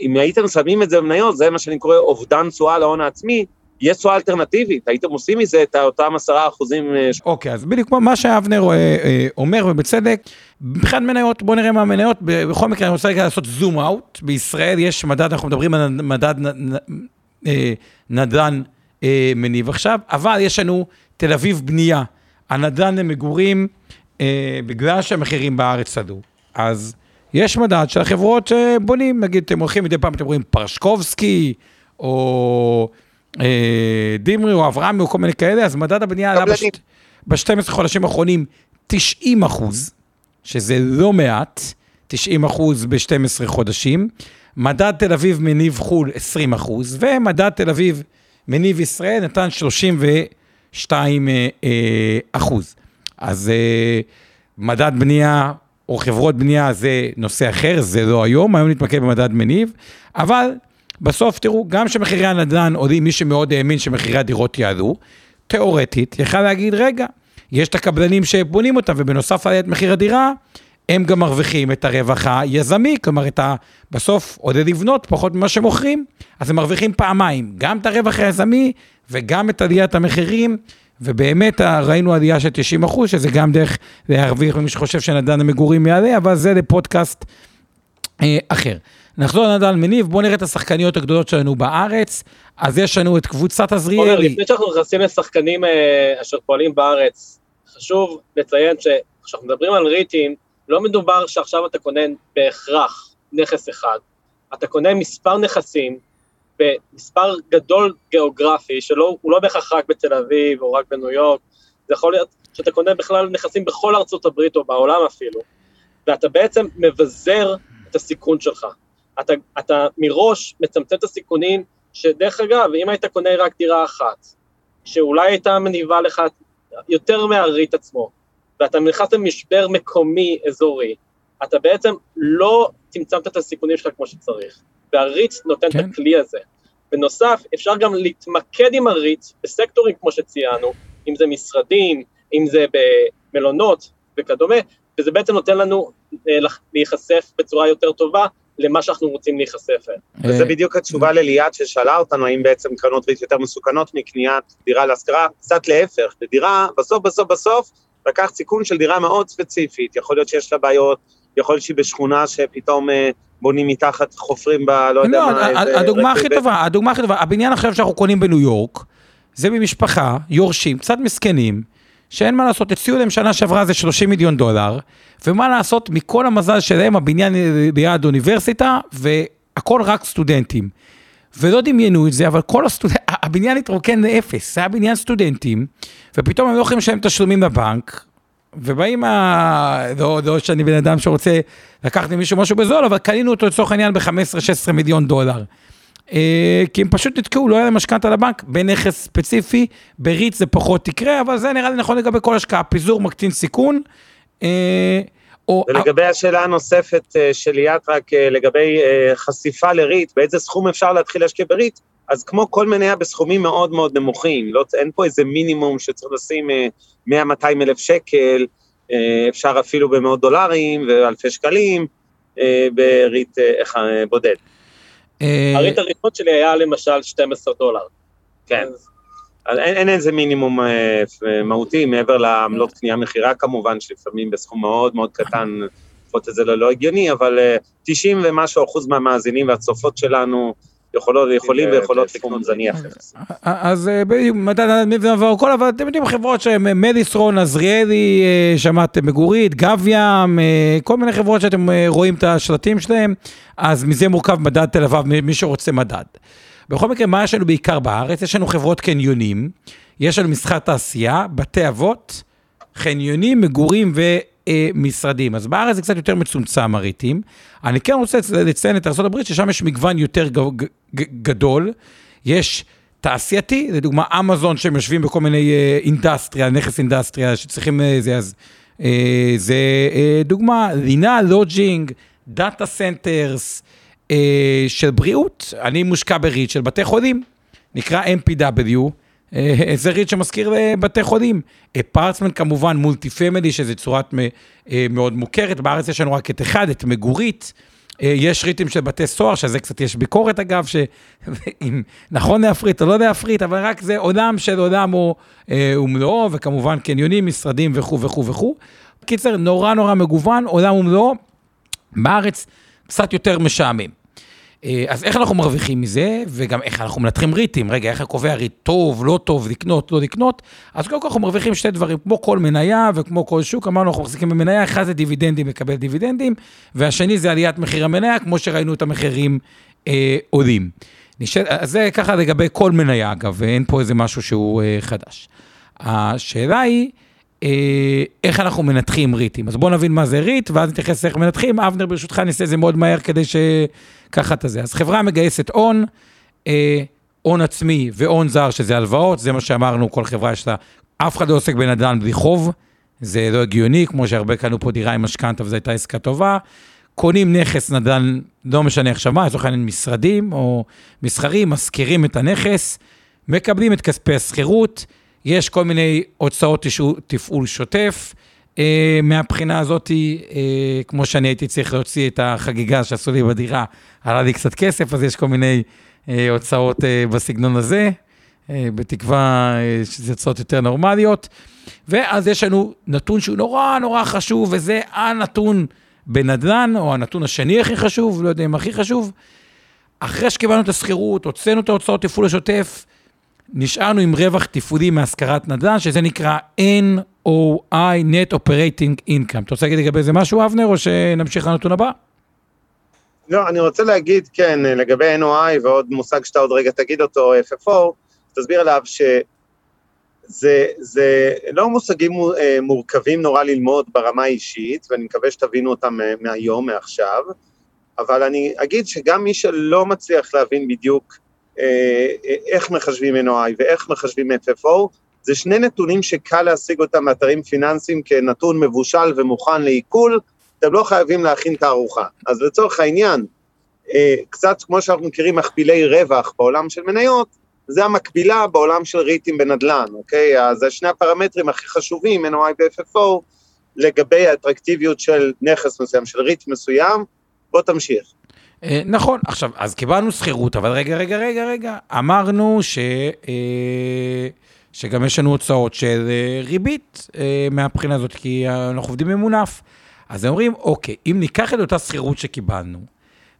אם הייתם שמים את זה במניות, זה מה שאני קורא אובדן תשואה להון העצמי, יש תשואה אלטרנטיבית, הייתם עושים מזה את אותם עשרה אחוזים אה, אוקיי, אז בדיוק מה שאבנר אה, אה, אומר, ובצדק, מבחינת מניות, בואו נראה מה המניות, בכל מקרה אני רוצה לעשות זום אאוט, בישראל יש מדד, אנחנו מדברים על מדד נ- נ- נדל"ן אה, מניב עכשיו, אבל יש לנו תל אביב בנייה, הנדל"ן למגורים, אה, בגלל שהמחירים בארץ עלו, אז יש מדד של החברות שבונים, נגיד אתם הולכים מדי פעם, אתם רואים פרשקובסקי, או אה, דימרי, או אברהמי, או כל מיני כאלה, אז מדד הבנייה עלה. בש... ב-12 חודשים האחרונים 90 אחוז, שזה לא מעט, 90 אחוז ב-12 חודשים. מדד תל אביב מניב חו"ל 20 אחוז, ומדד תל אביב מניב ישראל נתן 32 אה, אה, אחוז. אז אה, מדד בנייה או חברות בנייה זה נושא אחר, זה לא היום, היום נתמקד במדד מניב, אבל בסוף תראו, גם שמחירי הנדל"ן עולים, מי שמאוד האמין שמחירי הדירות יעלו, תיאורטית, יכל להגיד, רגע, יש את הקבלנים שבונים אותם, ובנוסף עליית מחיר הדירה, הם גם מרוויחים את הרווח היזמי, כלומר, את ה... בסוף עודד לבנות פחות ממה שמוכרים, אז הם מרוויחים פעמיים, גם את הרווח היזמי וגם את עליית המחירים, ובאמת ה- ראינו עלייה של 90 אחוז, שזה גם דרך להרוויח ממי שחושב שנדל"ן המגורים יעלה, אבל זה לפודקאסט אה, אחר. נחזור לנדל"ן מניב, בואו נראה את השחקניות הגדולות שלנו בארץ. אז יש לנו את קבוצת עזריאלי. לפני שאנחנו נכנסים לשחקנים אה, אשר פועלים בארץ, חשוב לציין שכשאנחנו מדברים על ריטים, לא מדובר שעכשיו אתה קונה בהכרח נכס אחד, אתה קונה מספר נכסים במספר גדול גיאוגרפי, שהוא לא בהכרח רק בתל אביב או רק בניו יורק, זה יכול להיות שאתה קונה בכלל נכסים בכל ארצות הברית או בעולם אפילו, ואתה בעצם מבזר את הסיכון שלך. אתה, אתה מראש מצמצם את הסיכונים, שדרך אגב, אם היית קונה רק דירה אחת, שאולי הייתה מניבה לך יותר מהריט עצמו, ואתה נכנס למשבר מקומי אזורי, אתה בעצם לא צמצמת את הסיכונים שלך כמו שצריך, והריט נותן כן. את הכלי הזה. בנוסף, אפשר גם להתמקד עם הריט בסקטורים כמו שציינו, אם זה משרדים, אם זה במלונות וכדומה, וזה בעצם נותן לנו אה, להיחשף בצורה יותר טובה למה שאנחנו רוצים להיחשף אליו. וזה אה, בדיוק התשובה לליאת ששאלה אותנו, האם בעצם קרנות ריט יותר מסוכנות מקניית דירה להשכרה, קצת להפך, בדירה, בסוף בסוף בסוף, לקחת סיכון של דירה מאוד ספציפית, יכול להיות שיש לה בעיות, יכול להיות שהיא בשכונה שפתאום אה, בונים מתחת, חופרים בה, לא יודע לא, מה, הדוגמה הכי טובה, הדוגמה הכי טובה, הבניין עכשיו שאנחנו קונים בניו יורק, זה ממשפחה, יורשים, קצת מסכנים, שאין מה לעשות, הציעו להם שנה שעברה זה 30 מיליון דולר, ומה לעשות, מכל המזל שלהם, הבניין ליד אוניברסיטה, והכל רק סטודנטים. ולא דמיינו את זה, אבל כל הסטודנטים, הבניין התרוקן לאפס, זה היה בניין סטודנטים, ופתאום הם לא יכולים לשלם תשלומים לבנק, ובאים ה... לא, לא שאני בן אדם שרוצה לקחת ממישהו משהו בזול, אבל קנינו אותו לצורך העניין ב-15-16 מיליון דולר. אה, כי הם פשוט נתקעו, לא היה להם משכנתה לבנק, בנכס ספציפי, בריט זה פחות יקרה, אבל זה נראה לי נכון לגבי כל השקעה, פיזור מקטין סיכון. אה, או... ולגבי השאלה הנוספת אה, של ליאת, רק לגבי חשיפה לריט, באיזה סכום אפשר להתחיל להשקיע בריט, אז כמו כל מניה בסכומים מאוד מאוד נמוכים, לא, אין פה איזה מינימום שצריך לשים אה, 100-200 אלף שקל, אה, אפשר אפילו במאות דולרים ואלפי שקלים, אה, בריט אה, אה, בודד. אה, הריט הראשון שלי היה למשל 12 דולר. כן. אין, אין איזה מינימום אה, מהותי מעבר לעמלות קנייה מכירה כמובן, שלפעמים בסכום מאוד מאוד קטן, לפחות את זה לא, לא הגיוני, אבל אה, 90 ומשהו אחוז מהמאזינים והצופות שלנו יכולות, יכולים ויכולות לקנות זניח. אז אה, בדיוק, מדד מעבר כל, אבל אתם יודעים, חברות שהן מדיסרון, עזריאלי, אה, שמעתם מגורית, גב ים, אה, כל מיני חברות שאתם אה, רואים את השלטים שלהם, אז מזה מורכב מדד תל אביב, מי שרוצה מדד. בכל מקרה, מה יש לנו בעיקר בארץ? יש לנו חברות קניונים, יש לנו מסחר תעשייה, בתי אבות, חניונים, מגורים ומשרדים. אז בארץ זה קצת יותר מצומצם הריטים. אני כן רוצה לציין את ארה"ב, ששם יש מגוון יותר גדול. יש תעשייתי, לדוגמה אמזון, שהם יושבים בכל מיני אה, אינדסטריה, נכס אינדסטריה שצריכים אה, זה, אז אה, זה אה, דוגמה, לינה, lodging, data centers, אה, של בריאות, אני מושקע בריט של בתי חולים, נקרא MPW, אה, זה ריט שמשכיר לבתי חולים. apartment כמובן, multi family, שזה צורת אה, מאוד מוכרת, בארץ יש לנו רק את אחד, את מגורית. אה, יש ריטים של בתי סוהר, שזה קצת יש ביקורת אגב, שאם נכון להפריט או לא להפריט, אבל רק זה עולם של עולם הוא אה, ומלואו, וכמובן קניונים, משרדים וכו' וכו' וכו'. קיצר, נורא נורא מגוון, עולם ומלואו. בארץ קצת יותר משעמם. אה, אז איך אנחנו מרוויחים מזה, וגם איך אנחנו מנתחים ריטים, רגע, איך אני קובע ריט טוב, לא טוב, לקנות, לא לקנות, אז קודם כל אנחנו מרוויחים שתי דברים, כמו כל מניה וכמו כל שוק, אמרנו אנחנו מחזיקים במניה, אחד זה דיבידנדים, מקבל דיבידנדים, והשני זה עליית מחיר המניה, כמו שראינו את המחירים אה, עולים. נשאל, אז זה ככה לגבי כל מניה, אגב, ואין פה איזה משהו שהוא אה, חדש. השאלה היא, אה, איך אנחנו מנתחים ריטים. אז בואו נבין מה זה ריט, ואז נתייחס לאיך מנתחים. אבנר, ברשותך, נעשה את זה מאוד מהר כדי שככה את זה. אז חברה מגייסת הון, אה, הון עצמי והון זר, שזה הלוואות, זה מה שאמרנו, כל חברה יש לה, אף אחד לא עוסק בנדל"ן בלי חוב, זה לא הגיוני, כמו שהרבה קנו פה דירה עם משכנתה וזו הייתה עסקה טובה. קונים נכס נדל"ן, לא משנה איך שמה, לצורך העניין משרדים או מסחרים, משכירים את הנכס, מקבלים את כספי השכירות, יש כל מיני הוצאות תפעול שוטף. אה, מהבחינה הזאת, אה, כמו שאני הייתי צריך להוציא את החגיגה שעשו לי בדירה, עלה לי קצת כסף, אז יש כל מיני אה, הוצאות אה, בסגנון הזה, אה, בתקווה אה, שזה הוצאות יותר נורמליות. ואז יש לנו נתון שהוא נורא נורא חשוב, וזה הנתון בנדל"ן, או הנתון השני הכי חשוב, לא יודע אם הכי חשוב. אחרי שקיבלנו את השכירות, הוצאנו את ההוצאות תפעול השוטף, נשארנו עם רווח תפעולי מהשכרת נדל"ן, שזה נקרא NOI, Net Operating Income. אתה רוצה להגיד לגבי זה משהו, אבנר, או שנמשיך לנתון הבא? לא, אני רוצה להגיד, כן, לגבי NOI ועוד מושג שאתה עוד רגע תגיד אותו, FFO, תסביר עליו שזה זה לא מושגים אה, מורכבים נורא ללמוד ברמה האישית, ואני מקווה שתבינו אותם אה, מהיום, מעכשיו, אבל אני אגיד שגם מי שלא מצליח להבין בדיוק איך מחשבים NOI ואיך מחשבים FFO, זה שני נתונים שקל להשיג אותם מאתרים פיננסיים כנתון מבושל ומוכן לעיכול, אתם לא חייבים להכין תערוכה. אז לצורך העניין, אה, קצת כמו שאנחנו מכירים מכפילי רווח בעולם של מניות, זה המקבילה בעולם של ריטים בנדל"ן, אוקיי? אז זה שני הפרמטרים הכי חשובים, NOI ו-FFO, לגבי האטרקטיביות של נכס מסוים, של ריט מסוים. בוא תמשיך. אה, נכון, עכשיו, אז קיבלנו שכירות, אבל רגע, רגע, רגע, רגע, אמרנו ש... אה, שגם יש לנו הוצאות של אה, ריבית מהבחינה הזאת, כי אנחנו עובדים ממונף. אז הם אומרים, אוקיי, אם ניקח את אותה שכירות שקיבלנו,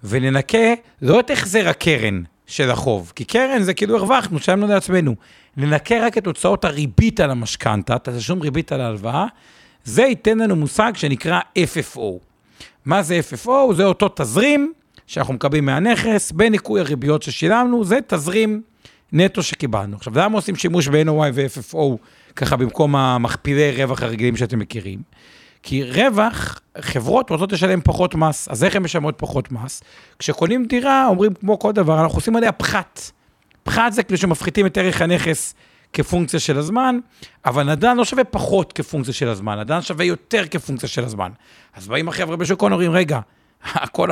וננקה לא את החזר הקרן של החוב, כי קרן זה כאילו הרווחנו, שילמנו לעצמנו. ננקה רק את הוצאות הריבית על המשכנתה, את התשלום ריבית על ההלוואה, זה ייתן לנו מושג שנקרא FFO. מה זה FFO? זה אותו תזרים שאנחנו מקבלים מהנכס, בניכוי הריביות ששילמנו, זה תזרים נטו שקיבלנו. עכשיו, למה עושים שימוש ב-NOI ו-FFO ככה במקום המכפילי רווח הרגילים שאתם מכירים? כי רווח, חברות רוצות לשלם פחות מס, אז איך הן משלמות פחות מס? כשקונים דירה, אומרים כמו כל דבר, אנחנו עושים עליה פחת. פחת זה כאילו שמפחיתים את ערך הנכס כפונקציה של הזמן, אבל נדל"ן לא שווה פחות כפונקציה של הזמן, נדל"ן שווה יותר כפונקציה של הזמן. אז באים החבר'ה בשוק ההון, אומרים, רגע, כל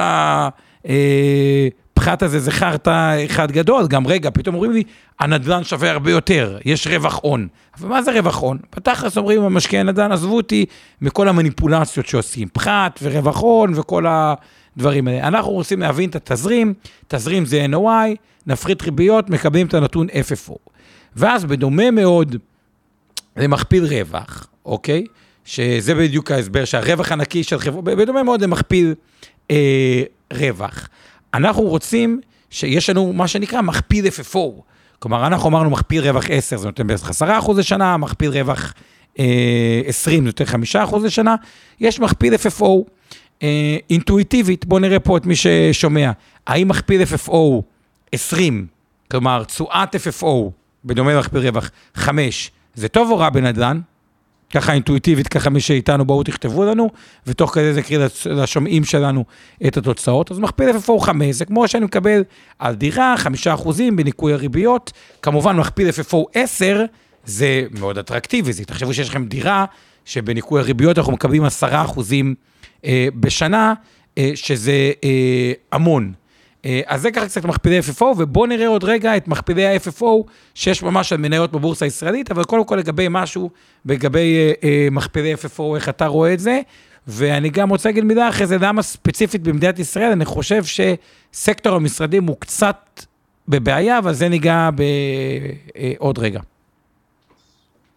הפחת הזה זה חרטא אחד גדול, גם רגע, פתאום אומרים לי, הנדל"ן שווה הרבה יותר, יש רווח הון. אבל מה זה רווח הון? בתכלס אומרים המשקיעי נדל"ן, עזבו אותי מכל המניפולציות שעושים, פחת ורווח הון וכל הדברים האלה. אנחנו רוצים להבין את התזרים, תזרים זה NOI, נפחית ריביות, מקבלים את הנתון FFO. ואז בדומה מאוד למכפיל רווח, אוקיי? שזה בדיוק ההסבר שהרווח הנקי של חברה, בדומה מאוד למכפיל אה, רווח. אנחנו רוצים שיש לנו מה שנקרא מכפיל FFO. כלומר, אנחנו אמרנו מכפיל רווח 10, זה נותן בערך 10% לשנה, מכפיל רווח אה, 20 זה נותן 5% לשנה, יש מכפיל FFO אה, אינטואיטיבית, בואו נראה פה את מי ששומע. האם מכפיל FFO 20, כלומר תשואת FFO, בדומה למכפיל רווח 5, זה טוב או רע בנדל"ן? ככה אינטואיטיבית, ככה מי שאיתנו, בואו תכתבו לנו, ותוך כדי זה יקריא לשומעים שלנו את התוצאות. אז מכפיל FFO 5, זה כמו שאני מקבל על דירה, 5% בניכוי הריביות. כמובן, מכפיל FFO 10, זה מאוד אטרקטיבי, זה תחשבו שיש לכם דירה, שבניכוי הריביות אנחנו מקבלים 10% אה, בשנה, אה, שזה אה, המון. אה, אז זה ככה קצת מכפילי FFO, ובואו נראה עוד רגע את מכפילי ה-FFO שיש ממש על מניות בבורסה הישראלית, אבל קודם כל לגבי משהו, לגבי אה, אה, מכפילי FFO, איך אתה רואה את זה. ואני גם רוצה להגיד מילה אחרי זה, למה ספציפית במדינת ישראל, אני חושב שסקטור המשרדים הוא קצת בבעיה, אבל זה ניגע בעוד רגע.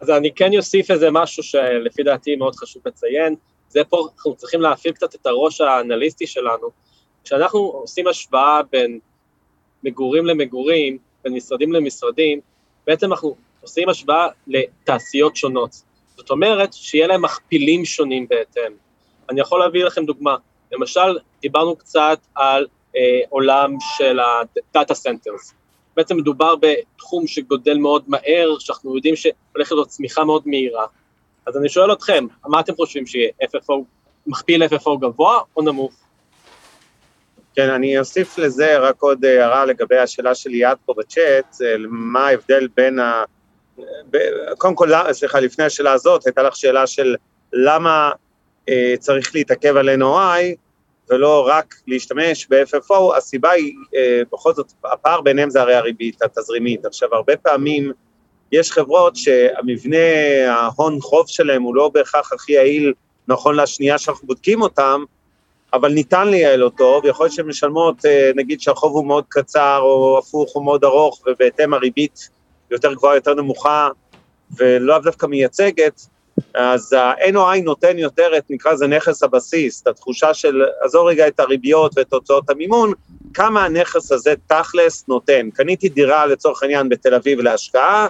אז אני כן אוסיף איזה משהו שלפי דעתי מאוד חשוב לציין, זה פה, אנחנו צריכים להפעיל קצת את הראש האנליסטי שלנו, כשאנחנו עושים השוואה בין מגורים למגורים, בין משרדים למשרדים, בעצם אנחנו עושים השוואה לתעשיות שונות. זאת אומרת, שיהיה להם מכפילים שונים בהתאם. אני יכול להביא לכם דוגמה. למשל, דיברנו קצת על אה, עולם של ה-Data Centers. בעצם מדובר בתחום שגודל מאוד מהר, שאנחנו יודעים שהולכת להיות צמיחה מאוד מהירה. אז אני שואל אתכם, מה אתם חושבים שיהיה FFO, מכפיל FFO גבוה או נמוך? כן, אני אוסיף לזה רק עוד הערה לגבי השאלה של ליאת פה בצ'אט, מה ההבדל בין ה... קודם כל, סליחה, לפני השאלה הזאת, הייתה לך שאלה של למה אה, צריך להתעכב על NOI ולא רק להשתמש ב-FFO, הסיבה היא, אה, בכל זאת, הפער ביניהם זה הרי הריבית התזרימית. עכשיו, הרבה פעמים יש חברות שהמבנה, ההון חוב שלהם הוא לא בהכרח הכי יעיל נכון לשנייה שאנחנו בודקים אותם, אבל ניתן לייעל אותו, ויכול להיות שהן משלמות, אה, נגיד שהחוב הוא מאוד קצר, או הפוך הוא מאוד ארוך, ובהתאם הריבית יותר גבוהה, יותר נמוכה, ולאו דווקא מייצגת, אז ה-NOI נותן יותר את, נקרא לזה נכס הבסיס, את התחושה של, עזוב רגע את הריביות ואת הוצאות המימון, כמה הנכס הזה תכלס נותן. קניתי דירה לצורך העניין בתל אביב להשקעה,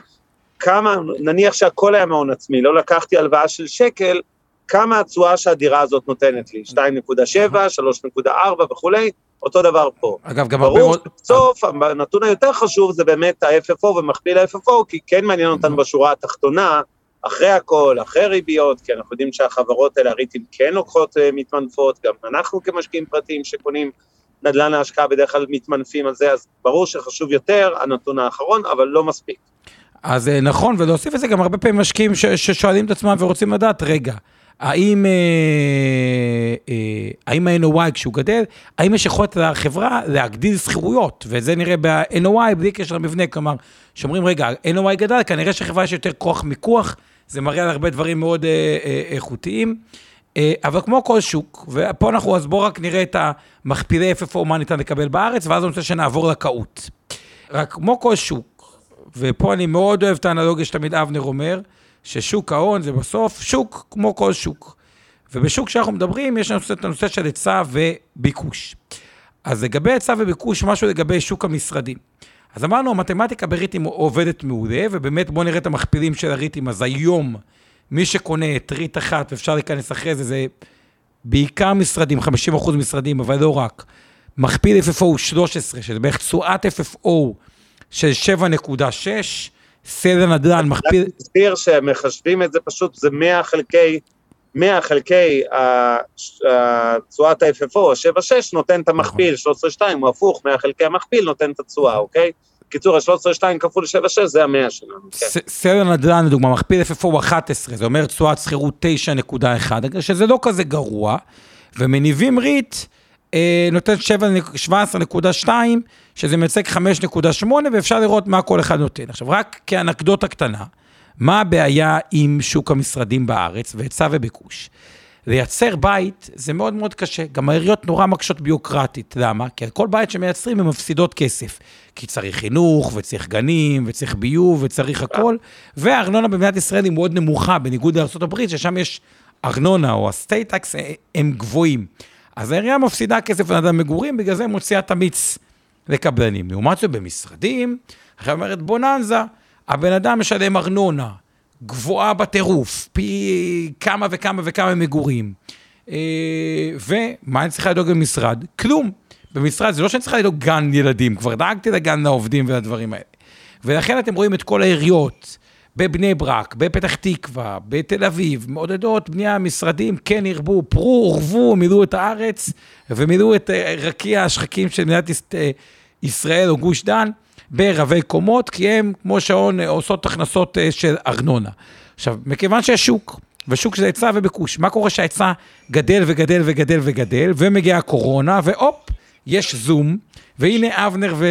כמה, נניח שהכל היה מהון עצמי, לא לקחתי הלוואה של שקל, כמה התשואה שהדירה הזאת נותנת לי, 2.7, 3.4 וכולי, אותו דבר פה. אגב, גם הרבה מאוד... ברור שבסוף הנתון היותר חשוב זה באמת ה-FFO ומכפיל ה-FFO, כי כן מעניין אותנו בשורה התחתונה, אחרי הכל, אחרי ריביות, כי אנחנו יודעים שהחברות האלה, הריטים כן לוקחות אה, מתמנפות, גם אנחנו כמשקיעים פרטיים שקונים נדל"ן להשקעה בדרך כלל מתמנפים על זה, אז ברור שחשוב יותר הנתון האחרון, אבל לא מספיק. אז אה, נכון, ולהוסיף את זה גם הרבה פעמים משקיעים ששואלים את עצמם ורוצים לדעת, רגע, האם, אה, אה, האם ה-NOI כשהוא גדל, האם יש יכולת לחברה להגדיל שכירויות, וזה נראה ב-NOI בלי קשר למבנה, כלומר, שאומרים, רגע, ה-NOI גדל, כנראה שחברה יש יותר כוח מיקוח, זה מראה על הרבה דברים מאוד אה, אה, איכותיים. אה, אבל כמו כל שוק, ופה אנחנו, אז בואו רק נראה את המכפילי FFO, מה ניתן לקבל בארץ, ואז אני רוצה שנעבור לקהות. רק כמו כל שוק, ופה אני מאוד אוהב את האנלוגיה שתמיד אבנר אומר, ששוק ההון זה בסוף שוק כמו כל שוק. ובשוק שאנחנו מדברים, יש לנו את הנושא של היצע וביקוש. אז לגבי היצע וביקוש, משהו לגבי שוק המשרדים. אז אמרנו, המתמטיקה בריטים עובדת מעולה, ובאמת בואו נראה את המכפילים של הריטים. אז היום, מי שקונה את ריט אחת, ואפשר להיכנס אחרי זה, זה בעיקר משרדים, 50% משרדים, אבל לא רק. מכפיל FFO הוא 13, שזה בערך תשואת FFO של 7.6, סדר נדל"ן מכפיל... אני אסביר שמחשבים את זה פשוט, זה 100 חלקי, 100 חלקי תשואת ה-FFO, ה-7.6 נותן את המכפיל, 13.2 נכון. הוא הפוך, 100 חלקי המכפיל נותן את התשואה, אוקיי? בקיצור, ה-13.2 כפול 7.6 זה המאה שלנו. כן. סדר נדל"ן, לדוגמה, מכפיל FFO 11, זה אומר תשואת שכירות 9.1, שזה לא כזה גרוע, ומניבים ריט נותן 17.2, שזה מייצג 5.8, ואפשר לראות מה כל אחד נותן. עכשיו, רק כאנקדוטה קטנה, מה הבעיה עם שוק המשרדים בארץ והיצע וביקוש? לייצר בית זה מאוד מאוד קשה. גם העיריות נורא מקשות ביוקרטית. למה? כי על כל בית שמייצרים הן מפסידות כסף. כי צריך חינוך, וצריך גנים, וצריך ביוב, וצריך הכל. והארנונה במדינת ישראל היא מאוד נמוכה, בניגוד לארה"ב, ששם יש ארנונה או הסטייט טקס, הם גבוהים. אז העירייה מפסידה כסף לאדם מגורים, בגלל זה מוציאה את המיץ לקבלנים. לעומת זאת במשרדים, עכשיו אומרת בוננזה, הבן אדם משלם ארנונה גבוהה בטירוף, פי כמה וכמה וכמה מגורים. אה, ומה אני צריכה לדאוג במשרד? כלום. במשרד זה לא שאני צריכה לדאוג גן ילדים, כבר דאגתי לגן לעובדים ולדברים האלה. ולכן אתם רואים את כל העיריות, בבני ברק, בפתח תקווה, בתל אביב, מעודדות בנייה משרדים, כן ירבו, פרו, עורבו, מילאו את הארץ ומילאו את אה, רקיע השחקים של מדינת אה, ישראל או גוש דן ברבי קומות, כי הם, כמו שעון, אה, עושות הכנסות של ארנונה. עכשיו, מכיוון שיש שוק, ושוק שזה היצע וביקוש, מה קורה שההיצע גדל וגדל וגדל וגדל, ומגיעה הקורונה, והופ, יש זום, והנה אבנר ו...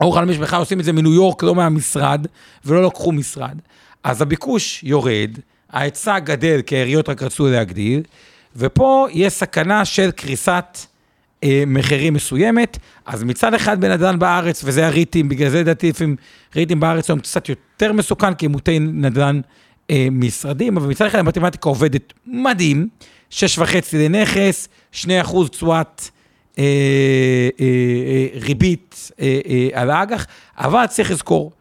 אור חלמיש בכלל עושים את זה מניו יורק, לא מהמשרד, ולא לקחו משרד. אז הביקוש יורד, ההיצע גדל, כי העיריות רק רצו להגדיל, ופה יש סכנה של קריסת אה, מחירים מסוימת. אז מצד אחד בנדל"ן בארץ, וזה הריטים, בגלל זה לדעתי לפעמים ריטים בארץ היום קצת יותר מסוכן, כי הם מוטי נדל"ן אה, משרדים, אבל מצד אחד המתמטיקה עובדת מדהים, שש וחצי לנכס, שני אחוז תשואת ריבית על האג"ח, אבל צריך לזכור,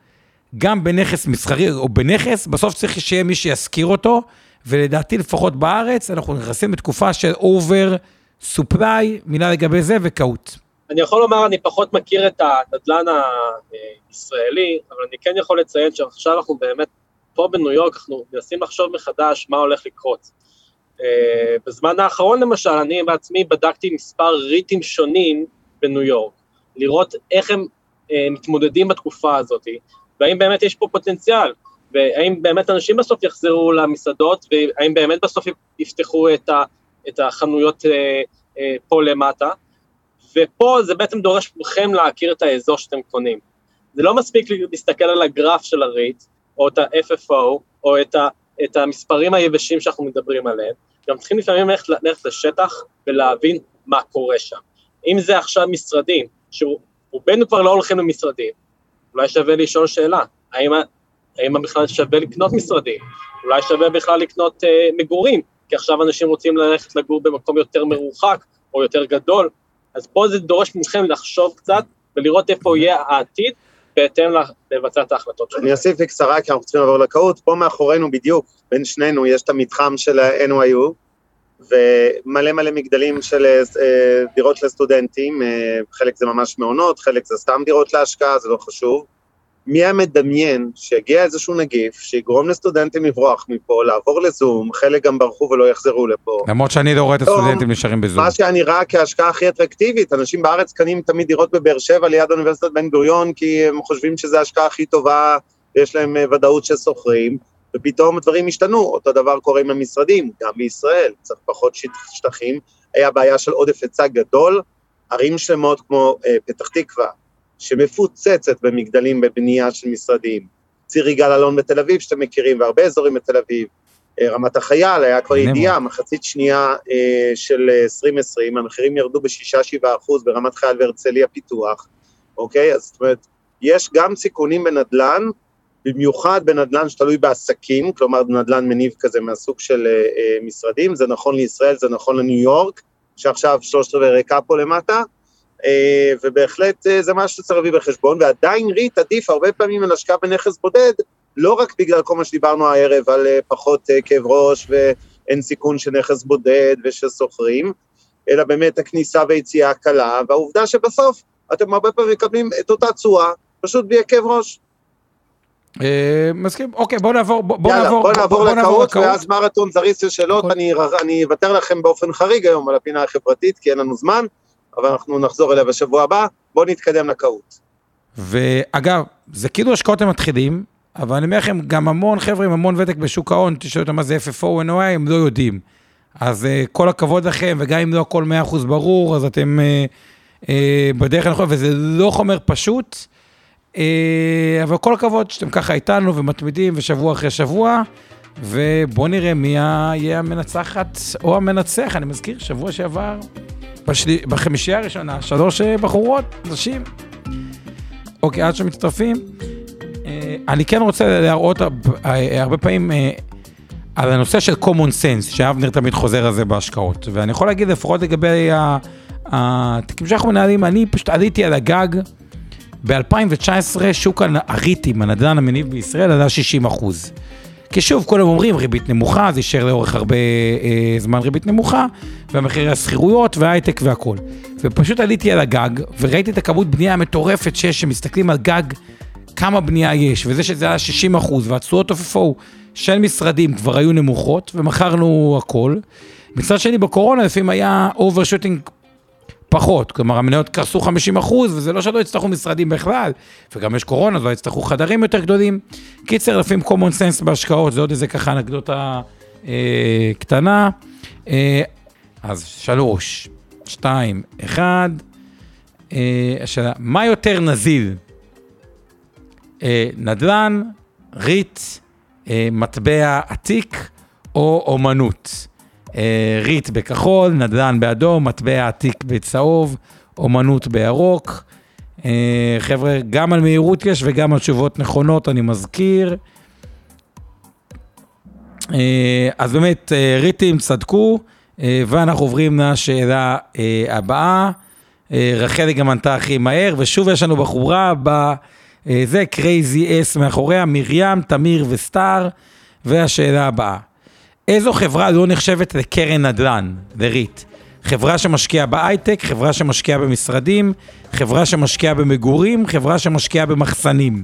גם בנכס מסחרי או בנכס, בסוף צריך שיהיה מי שישכיר אותו, ולדעתי לפחות בארץ, אנחנו נכנסים לתקופה של over supply, מילה לגבי זה וקהות. אני יכול לומר, אני פחות מכיר את הנדל"ן הישראלי, אבל אני כן יכול לציין שעכשיו אנחנו באמת, פה בניו יורק, אנחנו מנסים לחשוב מחדש מה הולך לקרות. אה, בזמן האחרון למשל, אני בעצמי בדקתי מספר ריטים שונים בניו יורק, לראות איך הם uh, מתמודדים בתקופה הזאת, והאם באמת יש פה פוטנציאל, והאם באמת אנשים בסוף יחזרו למסעדות, והאם באמת בסוף יפתחו את, ה, את החנויות uh, uh, פה למטה, ופה זה בעצם דורש מכם להכיר את האזור שאתם קונים. זה לא מספיק להסתכל על הגרף של הריט, או את ה-FFO, או את ה... את המספרים היבשים שאנחנו מדברים עליהם, גם צריכים לפעמים ללכת, ללכת לשטח ולהבין מה קורה שם. אם זה עכשיו משרדים, שרובנו כבר לא הולכים למשרדים, אולי שווה לשאול שאלה, האם, האם בכלל שווה לקנות משרדים? אולי שווה בכלל לקנות אה, מגורים, כי עכשיו אנשים רוצים ללכת לגור במקום יותר מרוחק או יותר גדול, אז פה זה דורש מכם לחשוב קצת ולראות איפה יהיה העתיד, בהתאם לבצע את ההחלטות שלנו. אני אוסיף בקצרה, כי אנחנו צריכים לעבור לקהות. פה מאחורינו בדיוק, בין שנינו, יש את המתחם של ה-NYU, ומלא מלא מגדלים של אה, דירות לסטודנטים, אה, חלק זה ממש מעונות, חלק זה סתם דירות להשקעה, זה לא חשוב. מי היה מדמיין שיגיע איזשהו נגיף שיגרום לסטודנטים לברוח מפה, לעבור לזום, חלק גם ברחו ולא יחזרו לפה. למרות שאני לא רואה את הסטודנטים נשארים בזום. מה שהיה נראה כהשקעה הכי אטרקטיבית, אנשים בארץ קנים תמיד דירות בבאר שבע ליד אוניברסיטת בן גוריון, כי הם חושבים שזו ההשקעה הכי טובה, ויש להם אה, ודאות ששוכרים, ופתאום דברים השתנו, אותו דבר קורה עם המשרדים, גם בישראל, צריך פחות שטחים, היה בעיה של עודף היצע גדול, ערים שלמות כמו אה, פתח תקווה, שמפוצצת במגדלים בבנייה של משרדים. ציר יגאל אלון בתל אביב, שאתם מכירים, והרבה אזורים בתל אביב. אה, רמת החייל, היה כבר ידיעה, מחצית שנייה אה, של 2020, המחירים ירדו ב-6-7 אחוז ברמת חייל והרצליה פיתוח, אוקיי? אז זאת אומרת, יש גם סיכונים בנדל"ן, במיוחד בנדל"ן שתלוי בעסקים, כלומר נדל"ן מניב כזה מהסוג של אה, משרדים, זה נכון לישראל, זה נכון לניו יורק, שעכשיו שלושת רבעי ריקה פה למטה, אה, ובהחלט אה, זה משהו שצריך להביא בחשבון, ועדיין ריט עדיף הרבה פעמים על השקעה בנכס בודד, לא רק בגלל כל מה שדיברנו הערב על אה, פחות כאב ראש ואין סיכון של נכס בודד ושל שוכרים, אלא באמת הכניסה והיציאה הקלה, והעובדה שבסוף אתם הרבה פעמים מקבלים את אותה תשואה, פשוט בלי כאב ראש. מסכים, אוקיי בוא נעבור, בוא נעבור, בוא נעבור לקהות, ואז מרתון זריז של שאלות, אני אוותר לכם באופן חריג היום על הפינה החברתית, כי אין לנו זמן. אבל אנחנו נחזור אליה בשבוע הבא, בואו נתקדם לקהות. ואגב, זה כאילו השקעות הם מתחילים, אבל אני אומר לכם, גם המון חבר'ה עם המון ותק בשוק ההון, תשאלו אותם מה זה FFO NOI, הם לא יודעים. אז uh, כל הכבוד לכם, וגם אם לא הכל 100% ברור, אז אתם uh, uh, בדרך הנכונה, וזה לא חומר פשוט, uh, אבל כל הכבוד שאתם ככה איתנו ומתמידים, ושבוע אחרי שבוע, ובואו נראה מי יהיה המנצחת או המנצח. אני מזכיר, שבוע שעבר, בשל... בחמישייה הראשונה, שלוש אה, בחורות, נשים. אוקיי, עד שמצטרפים. אה, אני כן רוצה להראות אה, הרבה פעמים על הנושא של common sense, שאבנר תמיד חוזר על זה בהשקעות. ואני יכול להגיד לפחות לגבי התיקים שאנחנו מנהלים, אני פשוט עליתי על הגג. ב-2019 שוק הריטים, הנדל"ן המניב בישראל, עלה 60 אחוז. כי שוב, כולם אומרים ריבית נמוכה, זה יישאר לאורך הרבה אה, זמן ריבית נמוכה, והמחירי השכירויות וההייטק והכול. ופשוט עליתי על הגג, וראיתי את הכמות בנייה המטורפת שיש, שמסתכלים על גג, כמה בנייה יש, וזה שזה היה 60 אחוז, והתשואות אופפו של משרדים כבר היו נמוכות, ומכרנו הכל. מצד שני, בקורונה לפעמים היה overshooting פחות, כלומר המניות קרסו 50 אחוז, וזה לא שלא יצטרכו משרדים בכלל, וגם יש קורונה, אז לא יצטרכו חדרים יותר גדולים. קיצר, לפעמים common sense בהשקעות, זה עוד איזה ככה אנקדוטה אה, קטנה. אה, אז שלוש, שתיים, אחד. אה, השאלה, מה יותר נזיל? אה, נדל"ן, ריט, אה, מטבע עתיק או אומנות? אה, ריט בכחול, נדל"ן באדום, מטבע עתיק בצהוב, אומנות בירוק. אה, חבר'ה, גם על מהירות יש וגם על תשובות נכונות, אני מזכיר. אה, אז באמת, ריטים צדקו, ואנחנו עוברים לשאלה הבאה. רחלי גם ענתה הכי מהר, ושוב יש לנו בחורה בזה, Crazy Ass מאחוריה, מרים, תמיר וסטאר, והשאלה הבאה. איזו חברה לא נחשבת לקרן נדל"ן, לריט? חברה שמשקיעה בהייטק, חברה שמשקיעה במשרדים, חברה שמשקיעה במגורים, חברה שמשקיעה במחסנים.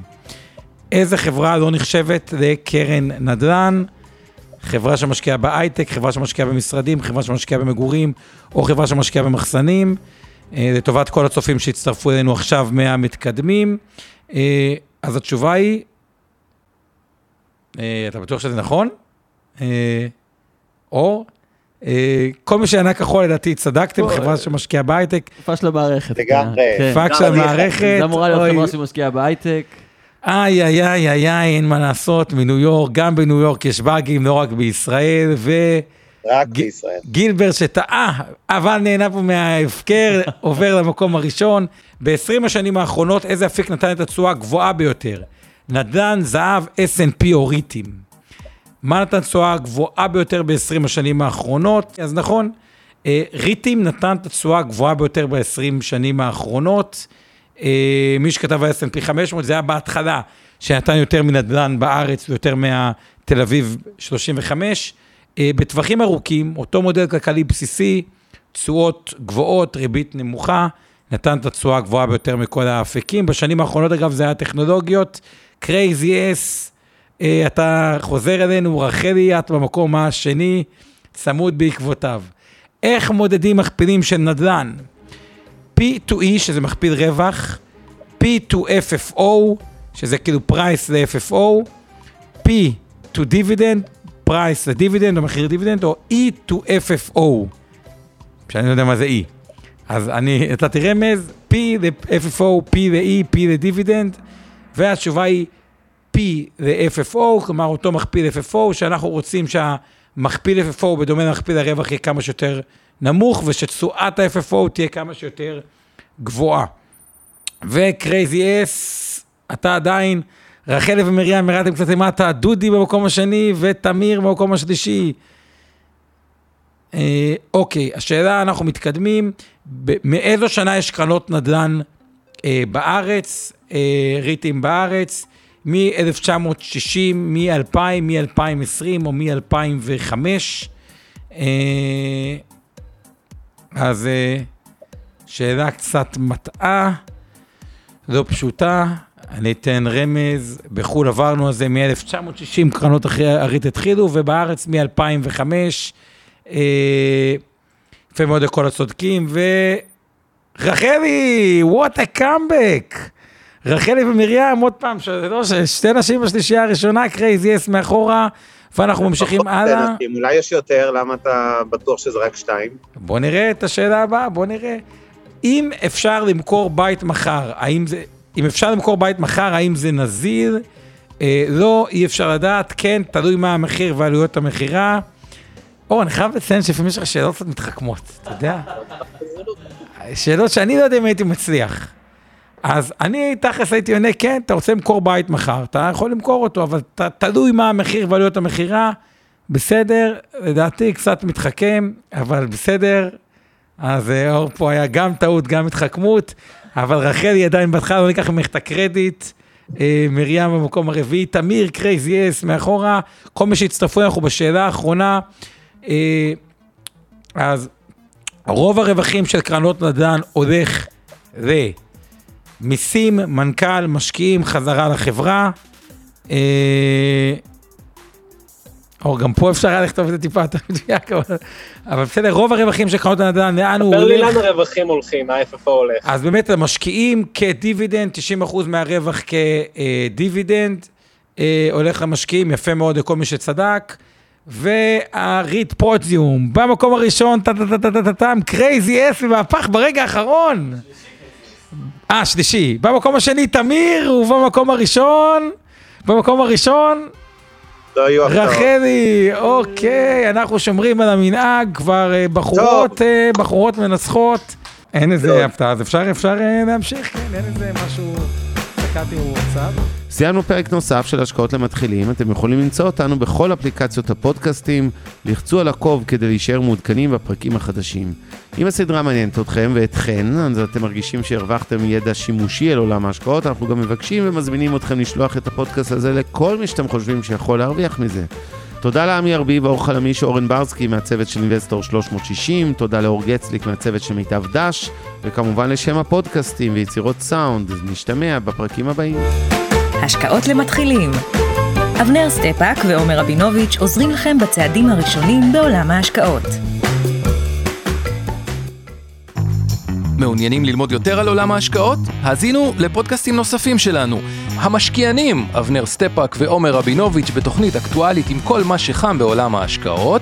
איזה חברה לא נחשבת לקרן נדל"ן? חברה שמשקיעה בהייטק, חברה שמשקיעה במשרדים, חברה שמשקיעה במגורים, או חברה שמשקיעה במחסנים. אה, לטובת כל הצופים שהצטרפו אלינו עכשיו מהמתקדמים. אה, אז התשובה היא, אה, אתה בטוח שזה נכון? אה, אור. אה, כל מי שענה כחול לדעתי צדקתם, חברה שמשקיעה בהייטק. פאק של המערכת. לגמרי. כן. פאק של המערכת. זה אמורה להיות חברה שמשקיעה בהייטק. איי, איי, איי, איי, איי, אין מה לעשות, מניו יורק, גם בניו יורק יש באגים, לא רק בישראל, ו... רק בישראל. גילבר שטעה, אבל נהנה פה מההפקר, עובר למקום הראשון. ב-20 השנים האחרונות, איזה אפיק נתן את התשואה הגבוהה ביותר? נדל"ן, זהב, S&P או ריטים. מה נתן תשואה הגבוהה ביותר ב-20 השנים האחרונות? אז נכון, אה, ריטים נתן את התשואה הגבוהה ביותר ב-20 שנים האחרונות. אה, מי שכתב ה-S&P 500 זה היה בהתחלה, שנתן יותר מנדל"ן בארץ ויותר מהתל אביב 35. אה, בטווחים ארוכים, אותו מודל כלכלי בסיסי, תשואות גבוהות, ריבית נמוכה, נתן את התשואה הגבוהה ביותר מכל האפיקים. בשנים האחרונות, אגב, זה היה טכנולוגיות, אס, אה, אתה חוזר אלינו, רחלי, את במקום השני, צמוד בעקבותיו. איך מודדים מכפילים של נדל"ן? P2E, שזה מכפיל רווח, P2FFO, שזה כאילו price ל-FFO, P to dividend, price לדיבידנד או מחיר דיבידנד, או E to FFO, שאני לא יודע מה זה E. אז אני, אתה תראה מה זה, P ל-FFO, P ל-E, P לדיבידנד, והתשובה היא P ל-FFO, כלומר אותו מכפיל FFO, שאנחנו רוצים שהמכפיל FFO בדומה למכפיל הרווח יהיה כמה שיותר נמוך, ושתשואת ה-FFO תהיה כמה שיותר גבוהה. וקרייזי אס, אתה עדיין, רחלי ומרים ירדתם קצת למטה, דודי במקום השני ותמיר במקום השלישי. אה, אוקיי, השאלה, אנחנו מתקדמים, מאיזו שנה יש קרנות נדל"ן אה, בארץ, אה, ריטים בארץ? מ-1960, מ-2000, מ-2020 או מ-2005. אה, אז אה, שאלה קצת מטעה, לא פשוטה. אני אתן רמז, בחו"ל עברנו על זה מ-1960, קרנות הריט התחילו, ובארץ מ-2005. אה, יפה מאוד לכל הצודקים, ורחלי, what a comeback! רחלי ומרים, עוד פעם, לא, שתי נשים בשלישייה הראשונה, קרייזי אס מאחורה, ואנחנו ממשיכים הלאה. אולי יש יותר, למה אתה בטוח שזה רק שתיים? בוא נראה את השאלה הבאה, בוא נראה. אם אפשר למכור בית מחר, האם זה, אם אפשר למכור בית מחר, האם זה נזיר? אה, לא, אי אפשר לדעת, כן, תלוי מה המחיר ועלויות המכירה. אור, אני חייב לציין שלפעמים יש לך שאלות קצת מתחכמות, אתה יודע? שאלות שאני לא יודע אם הייתי מצליח. אז אני תכלס הייתי עונה, כן, אתה רוצה למכור בית מחר, אתה יכול למכור אותו, אבל ת, תלוי מה המחיר ועלויות המכירה, בסדר, לדעתי קצת מתחכם, אבל בסדר. אז אה, אור פה היה גם טעות, גם התחכמות, אבל רחלי עדיין בהתחלה לא ניקח ממך את הקרדיט. אה, מרים במקום הרביעי, תמיר Crazy Ass מאחורה, כל מי שהצטרפו אנחנו בשאלה האחרונה. אה, אז רוב הרווחים של קרנות נדל"ן הולך למיסים, מנכ"ל, משקיעים, חזרה לחברה. אה, או גם פה אפשר היה לכתוב את זה טיפה יותר מדויק, אבל- בסדר, רוב הרווחים של קרנות הנדל"ן, לאן הוא דבר לי הולך? לאן הרווחים הולכים, ה-FFO הולך. אז באמת המשקיעים כדיבידנד, 90% מהרווח כדיבידנד, אה, הולך למשקיעים, יפה מאוד לכל מי שצדק. והריט פרוציום, במקום הראשון, טה-טה-טה-טה-טם, Crazy Ass ומהפך ברגע האחרון. אה, שלישי. במקום השני, תמיר, ובמקום הראשון, במקום הראשון, לא יהיו. רחלי, אוקיי, אנחנו שומרים על המנהג, כבר אה, בחורות, אה, בחורות מנסחות. אין. איזה הפתעה, אז אפשר, אפשר אה, להמשיך, כן, אין איזה משהו, הסתכלתי בוואטסאפ. סיימנו פרק נוסף של השקעות למתחילים, אתם יכולים למצוא אותנו בכל אפליקציות הפודקאסטים, לחצו על עקוב כדי להישאר מעודכנים בפרקים החדשים. אם הסדרה מעניינת אתכם ואתכן, אז אתם מרגישים שהרווחתם ידע שימושי על עולם ההשקעות, אנחנו גם מבקשים ומזמינים אתכם לשלוח את הפודקאסט הזה לכל מי שאתם חושבים שיכול להרוויח מזה. תודה לעמי ארביב, אור חלמיש, אורן ברסקי מהצוות של אינבסטור 360, תודה לאור גצליק מהצוות של מיטב דש, וכמובן לשם הפודקאסטים ויצירות סאונד, נשתמע בפרקים הבאים. השקעות למתחילים. אבנר סטפאק ועומר רבינוביץ' עוזרים לכם בצעדים הראשונים בעולם ההשקעות. מעוניינים ללמוד יותר על עולם ההשקעות? האזינו לפודקאסטים נוספים שלנו. המשקיענים, אבנר סטפאק ועומר רבינוביץ' בתוכנית אקטואלית עם כל מה שחם בעולם ההשקעות.